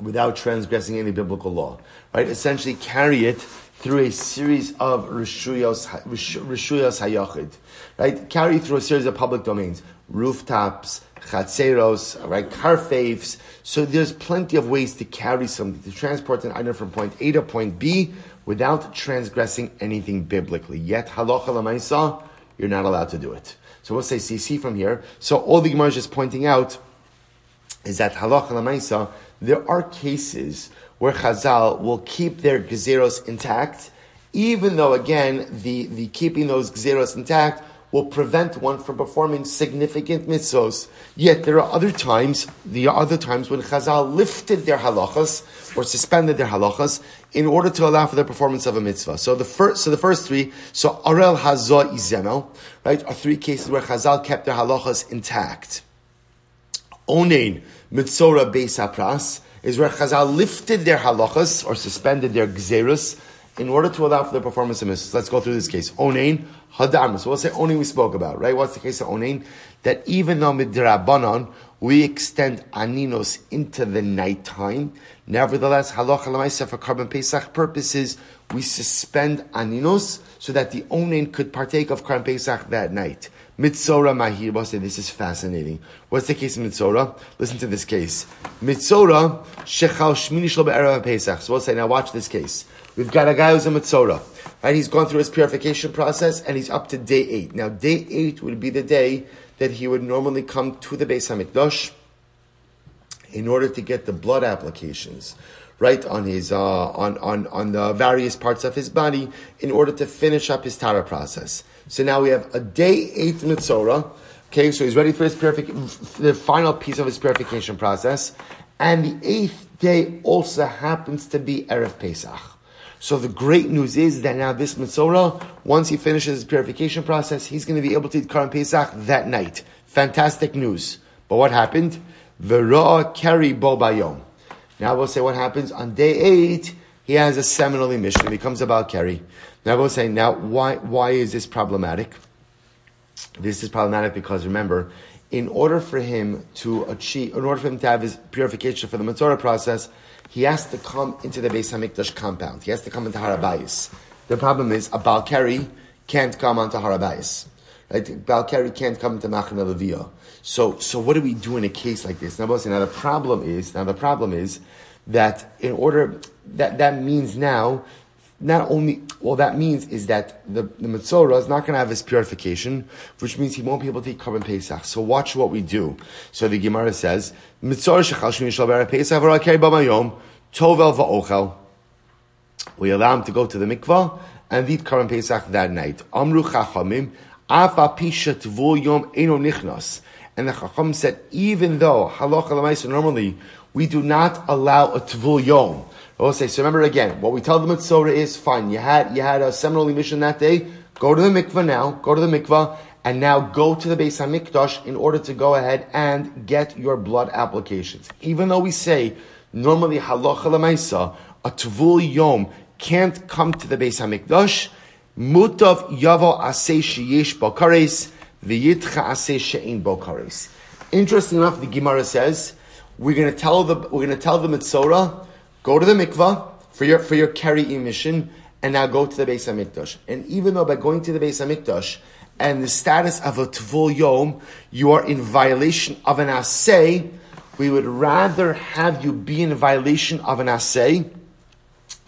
without transgressing any biblical law. Right? Essentially carry it through a series of rishuyos, rishuyos hayachid. Right? Carry through a series of public domains. Rooftops, chatzeros, right? Carfaves, so there's plenty of ways to carry something, to transport an item from point A to point B without transgressing anything biblically. Yet, halacha lamaisa, you're not allowed to do it. So we'll say CC from here. So all the Gemara is just pointing out is that halacha lamaisa, there are cases where Chazal will keep their gezeros intact, even though again the, the keeping those gezeros intact will prevent one from performing significant mitzvos. Yet there are other times, the other times when Chazal lifted their halachas or suspended their halachas in order to allow for the performance of a mitzvah. So the first, so the first three, so Arel Hazah Izemel, right, are three cases where Chazal kept their halachas intact. Onein Mitzora Beis Apras is where Chazal lifted their halachas or suspended their gzerus in order to allow for the performance of mitzvahs. Let's go through this case. Onein hadam. So we'll say onein we spoke about, right? What's the case of onein? That even though midrabanan we extend aninos into the nighttime, nevertheless halacha lemaisa for Korban Pesach purposes we suspend aninos so that the onein could partake of Korban Pesach that night. Mitzora mahir. This is fascinating. What's the case of Mitzora? Listen to this case. Mitzora shechal shmini shlo Pesach. So we'll say, now watch this case. We've got a guy who's a Mitzora. Right? He's gone through his purification process and he's up to day eight. Now, day eight would be the day that he would normally come to the Beis Hamikdash in order to get the blood applications right on his uh, on on on the various parts of his body in order to finish up his tara process. So now we have a day eight mitzora. Okay, so he's ready for his purification, the final piece of his purification process, and the eighth day also happens to be erev Pesach. So the great news is that now this mitzora, once he finishes his purification process, he's going to be able to eat Korban Pesach that night. Fantastic news. But what happened? Vera keri bo bayom. Now we'll say what happens on day eight. He has a seminal emission. He becomes about carry. Now we'll say now why why is this problematic? This is problematic because remember, in order for him to achieve, in order for him to have his purification for the Matzorah process, he has to come into the Beis Hamikdash compound. He has to come into Harabayis. The problem is a Balkari can't come onto Harabayis. Right? Balkari can't come into Machna Leviyah. So, so what do we do in a case like this? Now, now the problem is, now the problem is that in order, that, that means now, not only, well, that means is that the, the Mitzorah is not going to have his purification, which means he won't be able to take Korban Pesach. So watch what we do. So the Gemara says, Mitzorah shechal shmini shal Pesach v'rakei tovel v'ochel. We allow him to go to the mikvah and eat Korban Pesach that night. Amru chachamim, afa pisha tvul yom eno nichnas. And the Chacham said, even though halacha normally we do not allow a tvul yom. Say, so remember again, what we tell the mitzora is fine. You had you had a seminal emission that day. Go to the mikvah now. Go to the mikvah and now go to the Beis Hamikdash in order to go ahead and get your blood applications. Even though we say normally halacha lemaisa a tvul yom can't come to the Beis Hamikdash, mutav yavo asay sheyesh bakares Interesting enough, the Gemara says we're going to tell the we're going to tell the Mitzora, go to the mikvah for your for your carry emission, and now go to the Beis Hamikdash. And even though by going to the Beis Hamikdash and the status of a tvul yom, you are in violation of an assay. We would rather have you be in violation of an assay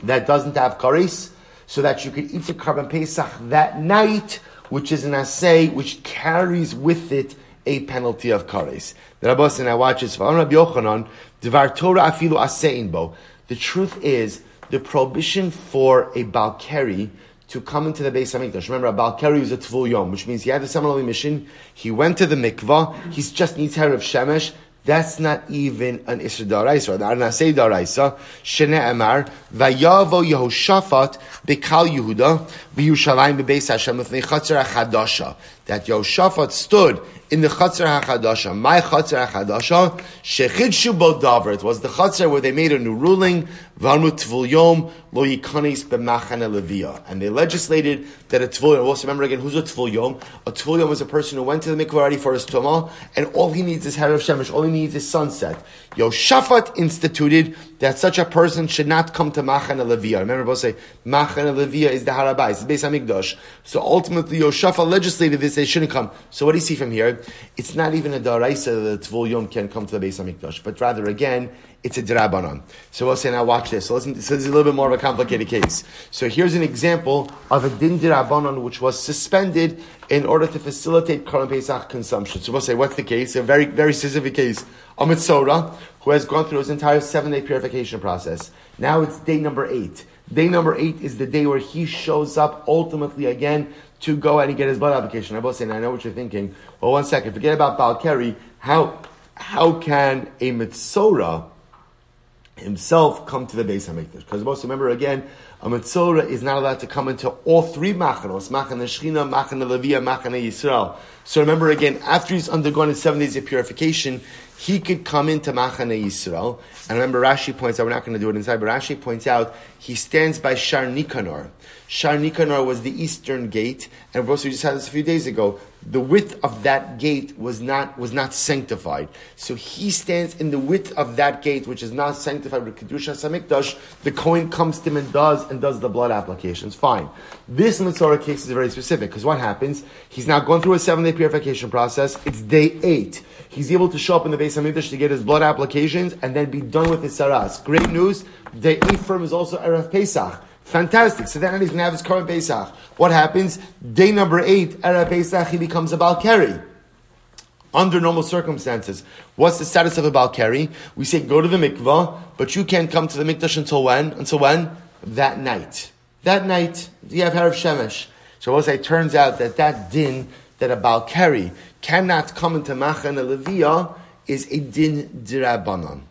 that doesn't have kares, so that you could eat the Korban Pesach that night which is an assay which carries with it a penalty of kares. The Rabbos and I watch this. Rabbi Devar Torah afilu asein bo. The truth is the prohibition for a balkeri to come into the Beis Hamikdash. Remember, a balkeri is a tvul yom, which means he had the seminal mission. He went to the mikvah. He just needs hair of shemesh. That's not even an Isra Daraisa, an Arnasei Daraisa. Shene Emar, Vayavo Yehoshaphat, Bekal Yehuda, V'Yushalayim Bebeis Hashem, Lefnei Chatzar HaChadasha. That Yehoshaphat stood in the Chatzar HaChadasha. My Chatzar HaChadasha, Shechidshu Bo Davar. It was the Chatzar where they made a new ruling, And they legislated that a Yom, also remember again, who's a Tvul Yom? A Tvul Yom was a person who went to the mikvah already for his Tumah, and all he needs is Her of Shemesh, all he needs is sunset. Yoshafat instituted that such a person should not come to Machane Levia. Remember, both say, Machane Levia is the Harabais, it's the Beis HaMikdash. So ultimately, Yoshafat legislated this, they shouldn't come. So what do you see from here? It's not even a Daraisa that Tvul Yom can come to the Beis HaMikdash, but rather, again, it's a drabanon. So we'll say now watch this. So listen, this is a little bit more of a complicated case. So here's an example of a din drabanon which was suspended in order to facilitate Korban Pesach consumption. So we'll say what's the case? A very very specific case. A mitzora who has gone through his entire seven day purification process. Now it's day number eight. Day number eight is the day where he shows up ultimately again to go and get his blood application. I will say, I know what you're thinking. Well, one second. Forget about Balkari. How how can a mitzora himself come to the Beis Hamikdash. Because most remember again, a Mitzora is not allowed to come into all three machanos, machane Shechina, machane Levia, machane Yisrael. So remember again, after he's undergone his seven days of purification, he could come into machane Yisrael. And remember, Rashi points out, we're not going to do it inside, but Rashi points out, he stands by Shar Nikanor. Shar Nikanor was the eastern gate, and we just had this a few days ago. The width of that gate was not was not sanctified. So he stands in the width of that gate, which is not sanctified with kedusha samikdash. The Kohen comes to him and does and does the blood applications. Fine. This Mitzora case is very specific because what happens? He's now gone through a seven day purification process. It's day eight. He's able to show up in the base of Mikdash to get his blood applications and then be done with his tzaraas. Great news. Day eight firm is also erev Pesach. Fantastic. So then he's going to have his current Pesach. What happens? Day number eight, Erev Pesach, he becomes a Balkari. Under normal circumstances. What's the status of a Balkari? We say go to the mikvah, but you can't come to the mikdash until when? Until when? That night. That night, you have Harav Shemesh. So what it turns out that that din, that a Balkari cannot come into Machan Leviyah, is a din dirabanan.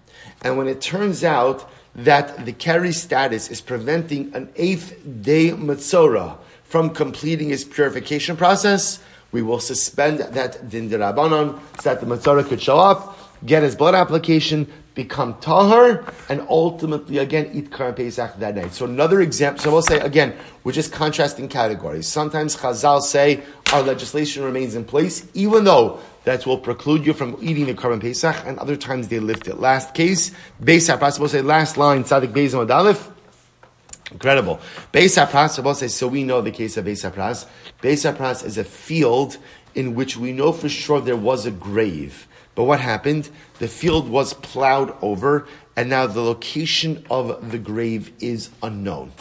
And when it turns out that the keri status is preventing an eighth day Matzorah from completing his purification process, we will suspend that din dirabanan so that the Matzorah could show up, get his blood application, become tahar, and ultimately again eat Korban Pesach that night. So another example, so we'll say again, we're just contrasting categories. Sometimes Chazal say our legislation remains in place, even though that will preclude you from eating the Korban Pesach, and other times they lift it. Last case, Beis HaPras, say last line, Tzadik Beis Aleph. Incredible. Beis HaPras, say, so we know the case of Beis HaPras. Beis HaPras is a field in which we know for sure there was a grave. But what happened? The field was plowed over, and now the location of the grave is unknown.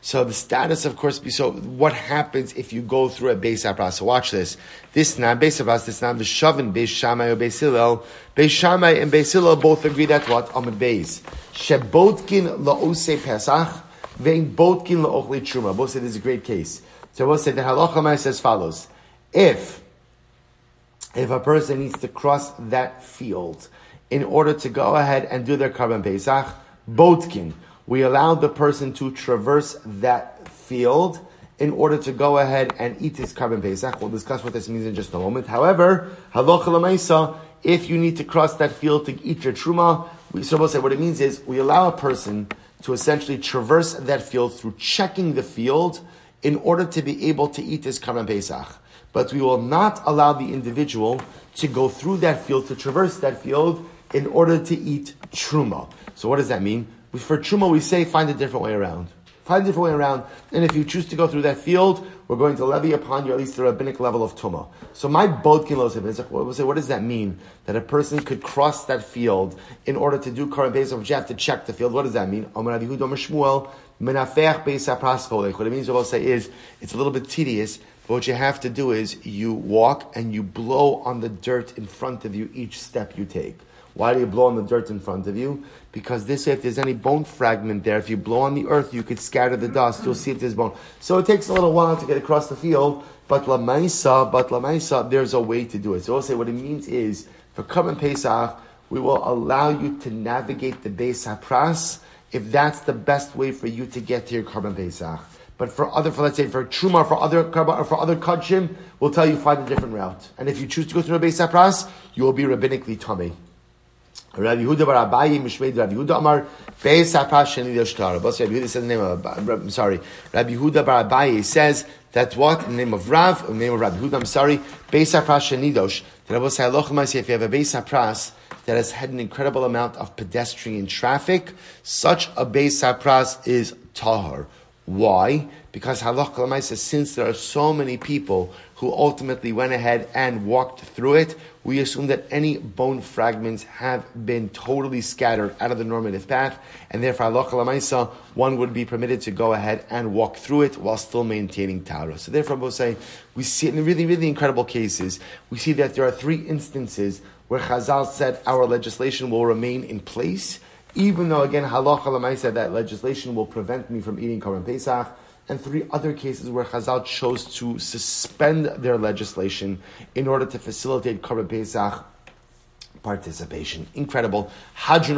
So the status, of course, be so. What happens if you go through a Beis Apras? So watch this. This not Beis Apras. This not Shavin Beis Shammai or Beis Hillel. Beis Shammai and Beis Hillel both agree that what Amid Beis Shebotkin laose Pesach vein Botkin laochli Truma. Both say this is a great case. So we'll say the halacha says follows: If if a person needs to cross that field in order to go ahead and do their Karban Pesach, Botkin, we allow the person to traverse that field in order to go ahead and eat his Karban Pesach. We'll discuss what this means in just a moment. However, halacha if you need to cross that field to eat your truma, we so say what it means is we allow a person to essentially traverse that field through checking the field in order to be able to eat his Karban Pesach but we will not allow the individual to go through that field, to traverse that field in order to eat truma. So what does that mean? For truma, we say find a different way around. Find a different way around. And if you choose to go through that field, we're going to levy upon you at least the rabbinic level of tuma. So my boat can say, what does that mean? That a person could cross that field in order to do current base of you have to check the field. What does that mean? What it means, what I'll say is, it's a little bit tedious but what you have to do is you walk and you blow on the dirt in front of you each step you take. Why do you blow on the dirt in front of you? Because this way, if there's any bone fragment there, if you blow on the earth, you could scatter the dust. You'll see if there's bone. So it takes a little while to get across the field. But la maisa, but la maisa, there's a way to do it. So I'll say what it means is for Karban Pesach, we will allow you to navigate the Beis Hapras if that's the best way for you to get to your Karban Pesach. But for other, for let's say for truma, for other or for other kachim, we'll tell you find a different route. And if you choose to go through a Beis Sapras, you will be rabbinically tummy. Rabbi Yehuda bar Abayi Mishmeid Rabbi Yehuda Amar Beis Sapras Sheni Yoshtar. Rabbi Yehuda says the name of I'm sorry. Rabbi Yehuda bar Abayi says that what in the name of Rav, in the name of Rabbi Yehuda. I'm sorry. Beis Sapras Sheni Dosh. The Rabbi say Aloch if you have a Beis Sapras that has had an incredible amount of pedestrian traffic, such a Beis Sapras is tahar. Why? Because halach says since there are so many people who ultimately went ahead and walked through it, we assume that any bone fragments have been totally scattered out of the normative path, and therefore halach one would be permitted to go ahead and walk through it while still maintaining tara. So therefore, we'll say we see in really, really incredible cases, we see that there are three instances where Chazal said our legislation will remain in place even though again halacha said that legislation will prevent me from eating Korban Pesach, and three other cases where Chazal chose to suspend their legislation in order to facilitate Korban Pesach participation. Incredible. Hadran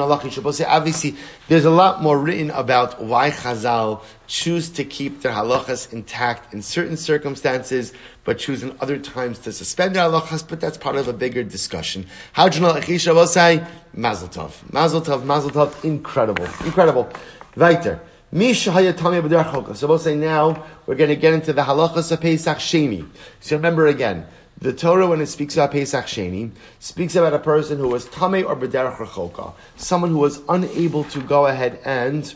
obviously there's a lot more written about why Chazal choose to keep their halachas intact in certain circumstances, but choose in other times to suspend their halachas, but that's part of a bigger discussion. Hadran Mazel Tov. Mazel Tov, Mazel Tov, incredible. Incredible. Weiter. So we'll say now we're going to get into the halachas of Pesach Sheni. So remember again, The Torah, when it speaks about Pesach Sheni, speaks about a person who was Tameh or Bederach Rechoka, someone who was unable to go ahead and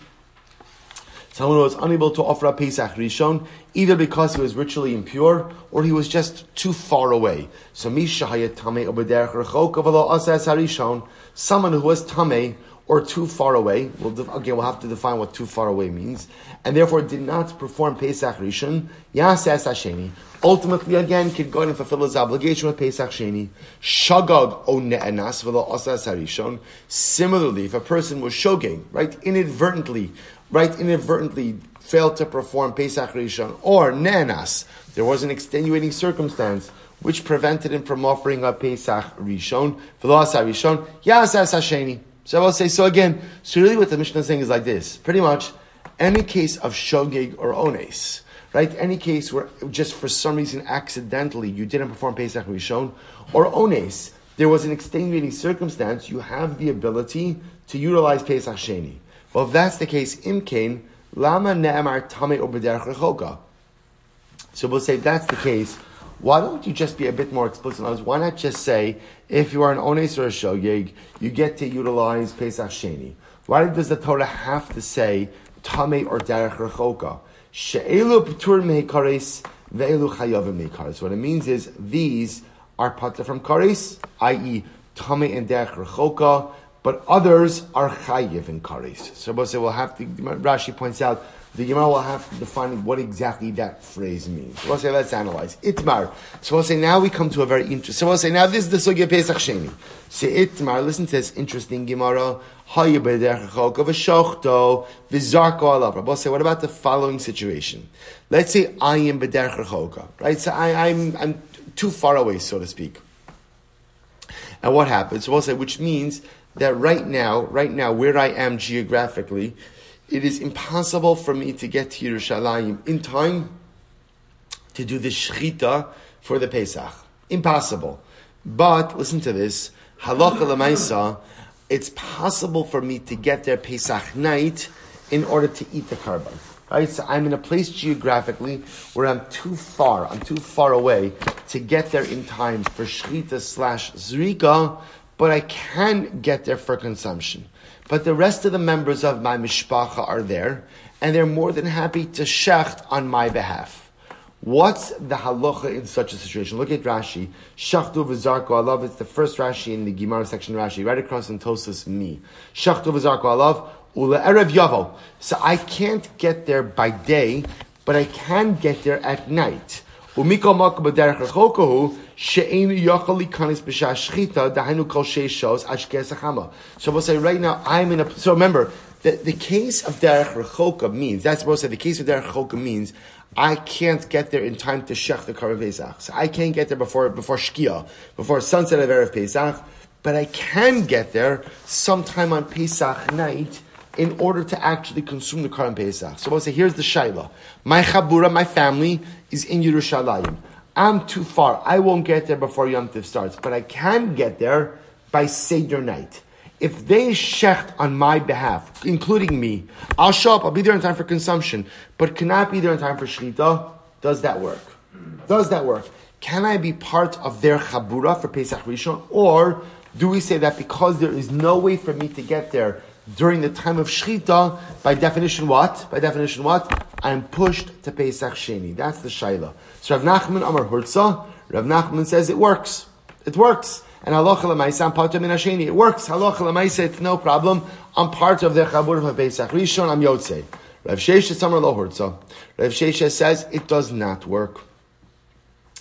someone who was unable to offer a Pesach Rishon, either because he was ritually impure or he was just too far away. So Misha Hayat Tameh or Bederach Rechoka v'lo Asas Harishon, someone who was Tameh or too far away. We'll again, we'll have to define what too far away means, and therefore did not perform Pesach Rishon. Yasas Hasheni. Ultimately, again, could go and fulfill his obligation with Pesach Sheni. Shagag o ne'enas v'lo asas harishon. Similarly, if a person was shogeg, right, inadvertently, right, inadvertently failed to perform Pesach Rishon, or ne'enas, there was an extenuating circumstance which prevented him from offering a Pesach Rishon, v'lo asas harishon, yasas hasheni. So I will say, so again, so really what the Mishnah is saying is like this. Pretty much, any case of shogeg or ones, right? Any case where just for some reason accidentally you didn't perform Pesach Rishon, or ones, there was an extenuating circumstance, you have the ability to utilize Pesach Sheni. Well, if that's the case, imkain, lama ne'amar tame or rechoka. So we'll say if that's the case, why don't you just be a bit more explicit? Why not just say, if you are an ones or a shogeg, you get to utilize Pesach Sheni? Why does the Torah have to say tame or derech rechoka? She'elu p'tur meikares ve'elu chayavim meikares. What it means is these are pata from kares, i.e. tame and derech rechoka, but others are chayiv in kares. So we'll say we'll have to. Rashi points out the Gemara will have to define what exactly that phrase means. So we'll say, let's analyze. Itmar. So we'll say, now we come to a very interesting, so we'll say, now this is the Sugya Pesach Sheni. Say, Itmar, listen to this interesting Gemara. We'll say, what about the following situation? Let's say I am B'derech Rechoka, right? So I, I'm, I'm too far away, so to speak. And what happens? So we'll say, which means that right now, right now, where I am geographically, it is impossible for me to get to Yerushalayim in time to do the shechita for the Pesach. Impossible. But listen to this. Halacha lemaisa, it's possible for me to get there Pesach night in order to eat the korban. Right? So I'm in a place geographically where I'm too far, I'm too far away to get there in time for shechita slash zrika, but I can get there for consumption but the rest of the members of my mishpacha are there, and they're more than happy to shecht on my behalf. What's the halacha in such a situation? Look at Rashi. Shachtu v'zarko alav. It's the first Rashi in the Gemara section Rashi, right across in Tosas me. Shachtu v'zarko alav. Ula erev yavo. So I can't get there by day, but I can get there at night. Dahainu kol sheishos ashkes achama. So we'll say right now I'm in a. So remember the, the case of derech rechoka means that's supposed to say the case of derech rechoka means I can't get there in time to shech the Korban Pesach. So I can't get there before before Shkia, before sunset of erev Pesach, but I can get there sometime on Pesach night in order to actually consume the Korban Pesach. So we'll say, here's the Shaila. My Chabura, my family, is in Yerushalayim. I'm too far. I won't get there before Yom Tiv starts, but I can get there by Seder night. If they shecht on my behalf, including me, I'll show up, I'll be there in time for consumption, but cannot be there in time for Shechita, does that work? Does that work? Can I be part of their Chabura for Pesach Rishon? Or do we say that because there is no way for me to get there, during the time of Shechita, by definition what? By definition what? I'm pushed to Pesach Sheni. That's the Shaila. So Rav Nachman Amar Hurtza, Rav Nachman says it works. It works. And halacha lemaisa, part of Minasheni. It works. Halacha lemaisa, it's no problem. I'm part of the Chabur of Pesach Rishon, I'm Yotzei. Rav Sheshes Amar Lo Hurtza. Rav Sheshes says it does not work.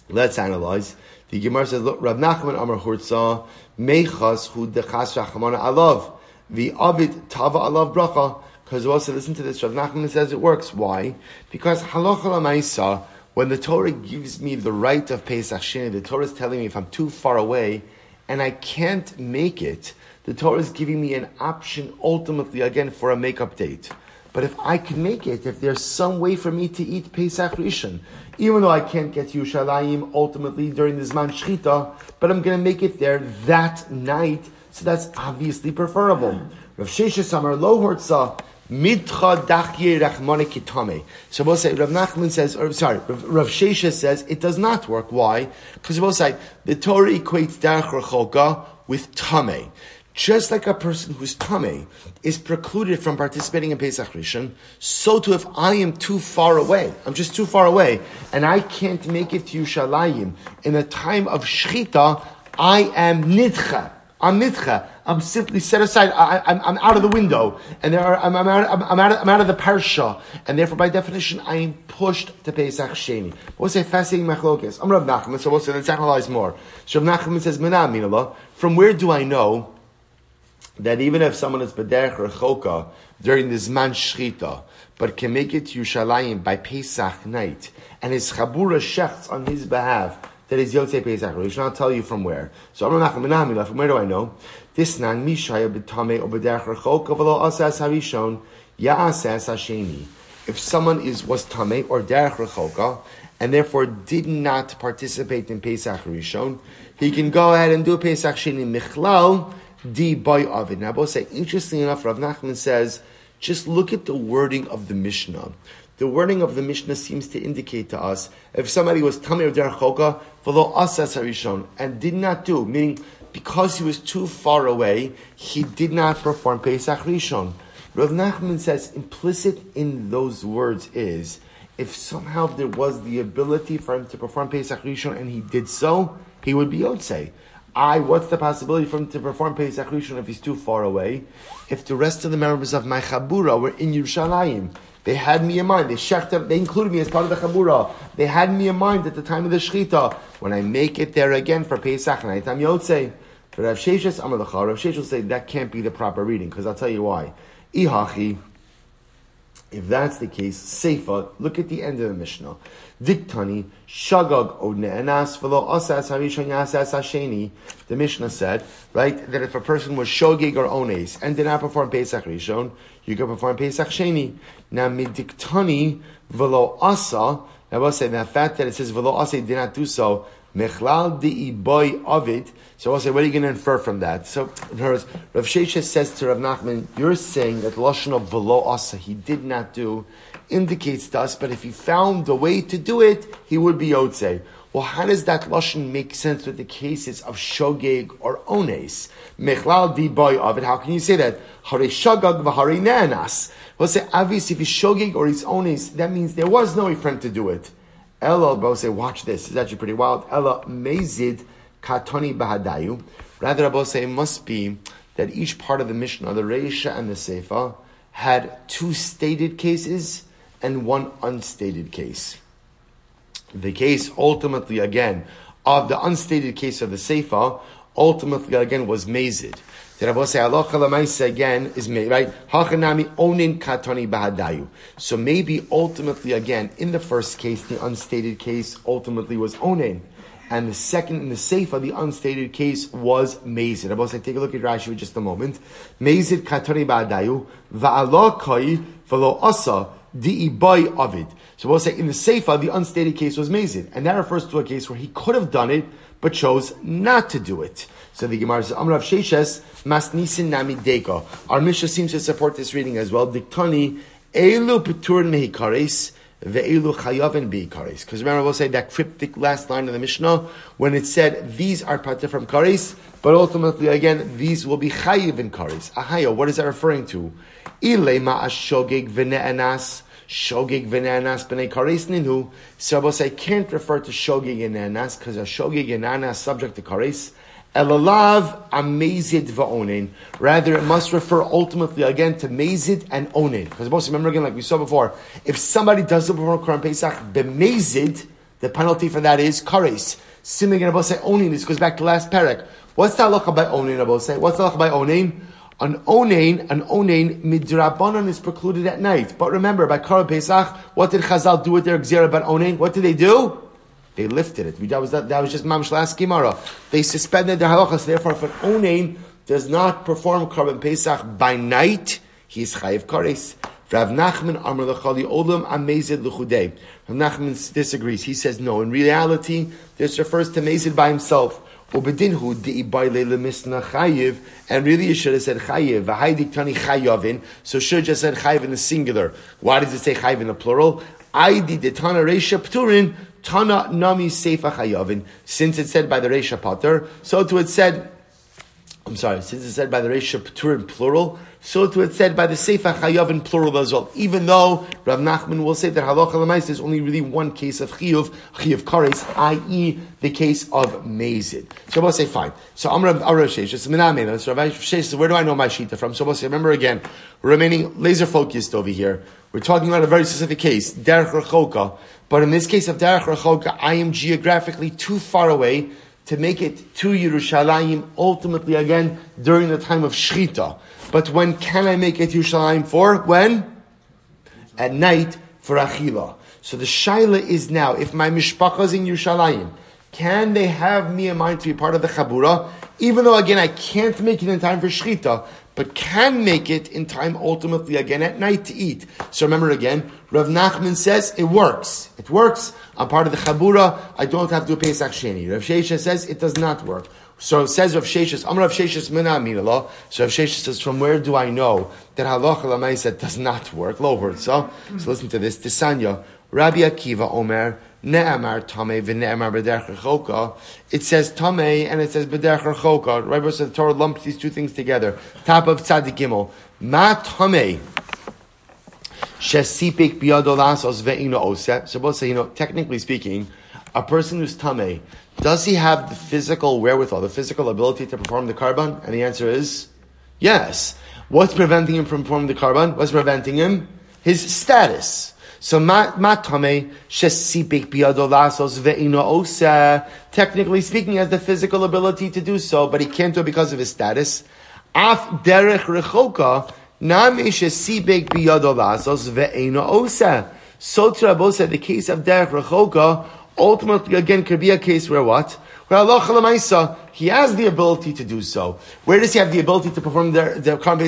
Let's analyze. The Gemara says, look, Rav Nachman Amar Hurtza, Meichas hu dechas rachamana alav. The Avid Tava Alav Bracha, because also listen to this, Rav Nachman says it works. Why? Because Halacha Lamaisa, when the Torah gives me the right of Pesach Sheni, the Torah is telling me if I'm too far away and I can't make it, the Torah is giving me an option ultimately again for a makeup date. But if I can make it, if there's some way for me to eat Pesach Rishon, even though I can't get to Yerushalayim ultimately during the Zman Shchita, but I'm going to make it there that night so that's obviously preferable. Rav Sheshes Amar Lo Hortza, Mitcha dachye rachmane kitame. So we'll say, Rav Nachman says, or sorry, Rav, Rav says, it does not work. Why? Because we'll say, the Torah equates derech rechoka with tame. Just like a person who's tame is precluded from participating in Pesach Rishon, so too if I am too far away, I'm just too far away, and I can't make it to Yerushalayim in the time of Shechita, I am nidcha. I'm nidcha. I'm simply set aside. I, am out of the window, and there are, I'm, I'm, out, I'm, out of, I'm out of the parsha, and therefore, by definition, I am pushed to Pesach Sheni. What's a fascinating machlokes? I'm Rav Nachman, so say, let's analyze more. So Rav Nachman says, Mina From where do I know that even if someone is bederech rechoka during the zman shchita, but can make it to Yerushalayim by Pesach night, and his chabura shechts on his behalf, that is Yotzei Pesach. Shall not tell you from where. So I'm not from where do I know? This nan mishaya b'tamei or b'derech rechoka v'lo asas harishon ya'asas hasheni. If someone is was tamei or derech rechoka and therefore did not participate in Pesach Rishon, he can go ahead and do Pesach Sheni Michlal di boy of. Now, will say, interestingly enough, Rav Nachman says, just look at the wording of the Mishnah the wording of the Mishnah seems to indicate to us if somebody was tamir derchoka follow asas harishon and did not do, meaning because he was too far away, he did not perform Pesach Rishon. Rav Nachman says implicit in those words is if somehow there was the ability for him to perform Pesach Rishon and he did so, he would be Yotzei. I, what's the possibility for him to perform Pesach Rishon if he's too far away? If the rest of the members of my Chabura were in Yerushalayim, they had me in mind. They shechted, they included me as part of the Chabura. They had me in mind at the time of the Shechita. When I make it there again for Pesach and I'm Yotzei. For Rav Sheshes, Amar Rav Sheshes will say that can't be the proper reading, because I'll tell you why. Ihachi, if that's the case, Seifa, look at the end of the Mishnah. Diktani, Shagag od ne'enas v'lo asas harishon yasas hasheni. The Mishnah said, right, that if a person was shogig or ones and did not perform Pesach Rishon, you can perform Pesach Sheni. Now, midiktani Velo asa, I will say that fact that it says Velo asa did not do so, mechlal di of. So I'll say, what are you going to infer from that? So, in her words, Rav Sheshes says to Rav Nachman, you're saying that Lashon of v'lo asa, he did not do, indicates to us, but if he found a way to do it, he would be Yotzei. Well, how does that lashon make sense with the cases of shogeg or ones? Mechlal di boy of it. How can you say that? Hare shagag v'hare ne'anas. We'll say obviously if he's shogeg or he's ones, that means there was no friend to do it. Ella, say, watch this. It's actually pretty wild. Ella mezid katoni bahadayu. Rather, say it must be that each part of the Mishnah, the Reisha and the Seifa, had two stated cases and one unstated case. The case ultimately, again, of the unstated case of the Seifa, ultimately, again, was Mazid. The Rabbi say Allah Lamaisa again is made, right? Hachanami onin bahadayu. So maybe ultimately, again, in the first case, the unstated case ultimately was onin. And the second in the Seifa, the unstated case was Mazid. Rabbi say, take a look at Rashi for just a moment. Mazid katoni bahadayu, va'ala kai v'lo asa, boy avid. So we'll say in the Seifa, the unstated case was Mazid. And that refers to a case where he could have done it, but chose not to do it. So the Gemara says, Amrav Sheshes, Masnisin Nami Deko. Our Mishnah seems to support this reading as well. Diktani, Elu Peturin Mehikares, Ve'elu Chayavin Beikares. Because remember, we'll say that cryptic last line of the Mishnah, when it said, these are pater from Kares, but ultimately, again, these will be Chayiv in Kares. Ahaya, what is that referring to? Ilema Ashogig Vene'anas. Shogig v'nanas b'nei kares ninu. So I can't refer to shogig and because a shogig and subject to kares. Elalav amazid va'onin. Rather, it must refer ultimately again to mazid and onin. Because most remember again, like we saw before, if somebody does not perform Korban Pesach b'mazid, the penalty for that is kares. Similarly, Abba say onin. This goes back to last parak. What's the halacha by onin? Say. What's the halacha by onin? An onain, an onain midrabanan is precluded at night. But remember, by Korban Pesach, what did Chazal do with their gzera about onain? What did they do? They lifted it. That was, that, that was just Mamsh last. They suspended their halachas. Therefore, if an onain does not perform Korban Pesach by night, he's chayiv kares. Rav Nachman Amar Lechali Olam Amazid Luchudei. Rav Nachman disagrees. He says no. In reality, this refers to Mazid by himself. Ubedinhu di'ibayle lemisna chayiv, and really you should have said chayiv. V'haidik tani chayavin. So should just said chayiv in the singular. Why does it say chayiv in the plural? Aidi tana reisha pturin tana nami seifa chayavin. Since it said by the reisha pater, so to it said. I'm sorry. Since it's said by the reisha pturin plural, so to it said by the Sefer Chayav in plural as well. Even though Rav Nachman will say that halacha lemais is only really one case of chiyuv, chiyuv kares, i.e. the case of mazid. So we'll say fine. So I'm Rav Sheshes, Minamena. So Rav Sheshes, where do I know my shita from? So we'll say, remember again, we're remaining laser focused over here. We're talking about a very specific case, derech rechoka. But in this case of derech rechoka, I am geographically too far away to make it to Yerushalayim ultimately again during the time of Shechita. But when can I make it to Yerushalayim for? When? At night for Achila. So the Shaila is now, if my mishpacha is in Yerushalayim, can they have me in mind to be part of the Chabura? Even though again I can't make it in time for Shechita, but can make it in time ultimately again at night to eat. So remember again, Rav Nachman says it works. It works. I'm part of the Chabura. I don't have to do Pesach Sheni. Rav Sheshes says it does not work. So it says Rav Sheshis, Amar Rav Sheshis mina aminallah. So Rav Sheshis says, from where do I know that halacha lamaisa does not work? Low word. So, so listen to this. Tisanya, Rabbi Akiva Omer, Ne'amar Tameh v'ne'amar b'derech. It says Tameh and it says b'derech rechoka. Rabbi says the Torah lumps these two things together. Top of Tzadik. Ma Tameh. Shesipik biyado ve'ino oseh. So both say, you know, technically speaking, a person who's Tameh, does he have the physical wherewithal, the physical ability to perform the korban? And the answer is yes. What's preventing him from performing the korban? What's preventing him? His status. So matame biadolasos ve'ino osa. Technically speaking, has the physical ability to do so, but he can't do it because of his status. Af derech rechoka nami shesipik biadolasos ve'ino osa. So to said the case of derech rechoka ultimately again could be a case where what? He has the ability to do so. Where does he have the ability to perform the, the Karm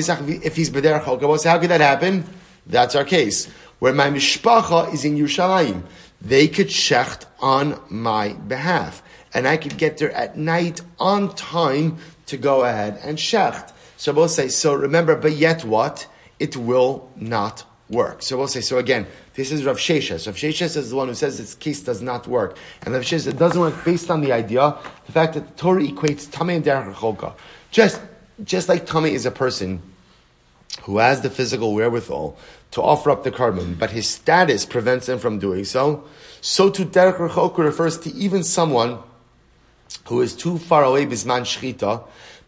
if he's B'der Chokah? So how could that happen? That's our case. Where my mishpacha is in Yerushalayim. They could shecht on my behalf. And I could get there at night on time to go ahead and shecht. So we'll say, so remember, but yet what? It will not work. So we'll say, so again, this is Rav Sheshes. Rav Sheshes is the one who says this case does not work. And Rav Sheshes, it doesn't work based on the idea, the fact that the Torah equates Tameh and Derech Cholka. Just, just like Tameh is a person who has the physical wherewithal to offer up the korban, but his status prevents him from doing so, so to Derech Cholka refers to even someone who is too far away bisman shchita,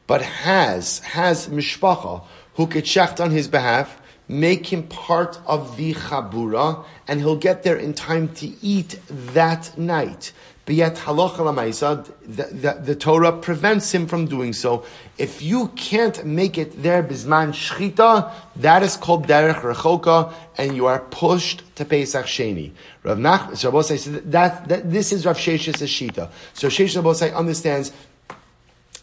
but has, has mishpacha, who could shecht on his behalf, make him part of the chabura, and he'll get there in time to eat that night. But yet, halacha lamaisa, the, the, the Torah prevents him from doing so. If you can't make it there bisman shchita, that is called derech rechoka, and you are pushed to Pesach Sheni. Rav Nach, so Rabbi says that, that this is Rav Shesh's shita. So Shesh Rabbi understands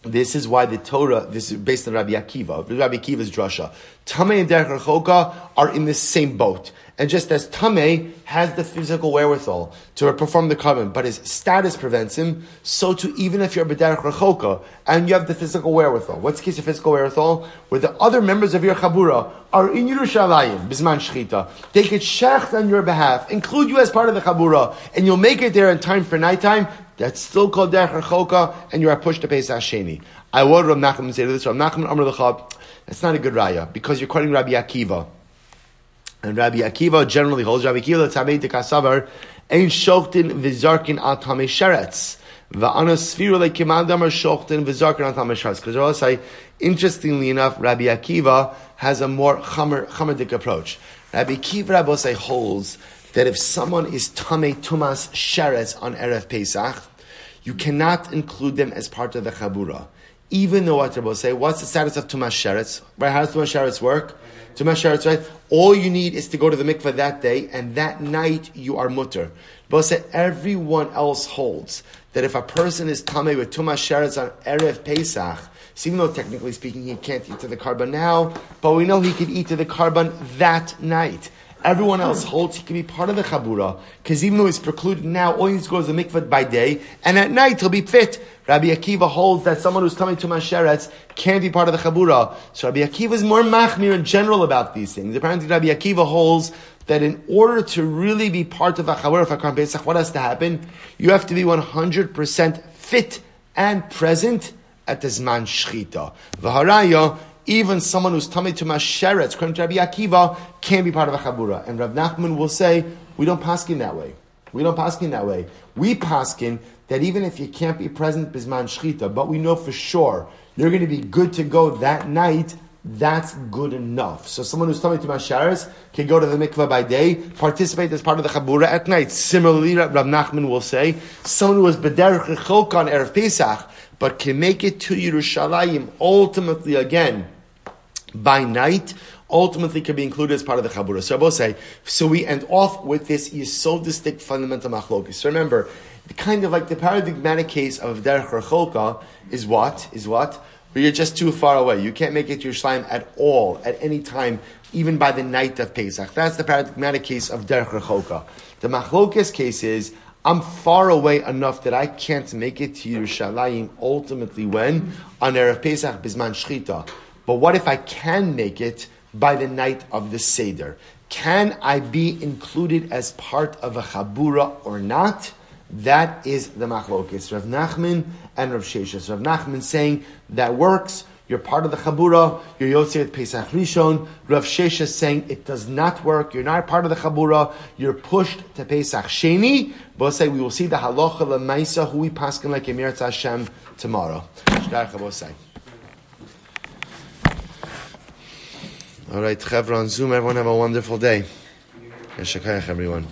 this is why the Torah, this is based on Rabbi Akiva, Rabbi Akiva's drasha. Tameh and Derech Rechoka are in the same boat. And just as Tameh has the physical wherewithal to perform the korban, but his status prevents him, so too, even if you're B'derech Rechoka, and you have the physical wherewithal. What's the case of physical wherewithal? Where the other members of your Chabura are in Yerushalayim, Bisman Shechita. They could shecht on your behalf, include you as part of the Chabura, and you'll make it there in time for nighttime, that's still called Derech Rechoka, and you are pushed to Pesach Sheni. I would Rav Nachman say this, Rav Nachman Amr L'chab, that's not a good raya, because you're quoting Rabbi Akiva. And Rabbi Akiva generally holds, Rabbi Akiva, Tamei Kasavar, Ein Shochtin Vizarkin Al Tamei Sheretz. Because interestingly enough, Rabbi Akiva has a more chamerdik approach. Rabbi Akiva Rabbi say holds that if someone is Tamei Tumas Sheretz on Erev Pesach, you cannot include them as part of the Chabura. Even though what Rabbi say, what's the status of Tumas Sheretz? Right? How does Tumas Sheretz work? Tumas Sheretz, right? All you need is to go to the mikveh that day, and that night you are mutter. But said everyone else holds that if a person is Tamei with Tumas Sheretz on Erev Pesach, even though technically speaking he can't eat to the korban now, but we know he could eat to the korban that night. Everyone else holds he can be part of the chabura because even though he's precluded now, all he needs to go is a mikvah by day, and at night he'll be fit. Rabbi Akiva holds that someone who's coming to Masheretz can't be part of the chabura. So Rabbi Akiva is more machmir in general about these things. Apparently, Rabbi Akiva holds that in order to really be part of a chabura for Pesach, what has to happen? You have to be 100% fit and present at the Zman Shchita. V'haraya, even someone who's tummy to Masheretz, according to Rabbi Akiva, can't be part of a Chabura. And Rav Nachman will say, we don't paskin that way. We don't paskin that way. We paskin that even if you can't be present Bisman Shchita, but we know for sure you're going to be good to go that night, that's good enough. So someone who's coming to Masharis can go to the mikveh by day, participate as part of the Chabura at night. Similarly, Rav Nachman will say, someone who was Bederech Chilka on Erev Pesach, but can make it to Yerushalayim ultimately again by night, ultimately can be included as part of the Chabura. So I say, so we end off with this Yisodistic fundamental machlokis. So remember, the kind of like the paradigmatic case of Derech Recholka is what? Is what? Where you're just too far away. You can't make it to Yerushalayim at all, at any time, even by the night of Pesach. That's the paradigmatic case of Derech Recholka. The machlokis case is, I'm far away enough that I can't make it to Yerushalayim ultimately when? On Erev Pesach, Bisman Shchita. But what if I can make it by the night of the Seder? Can I be included as part of a Chabura or not? That is the machlokis. Rav Nachman and Rav Sheshes. Rav Nachman saying that works. You're part of the Chabura. You're at Pesach Rishon. Rav Sheshes saying it does not work. You're not part of the Chabura. You're pushed to Pesach Sheni. But say we will see the halacha lemaisa who we paskin like Emir Hashem tomorrow. All right, Chevron Zoom. Everyone have a wonderful day. Yeshakayach, everyone.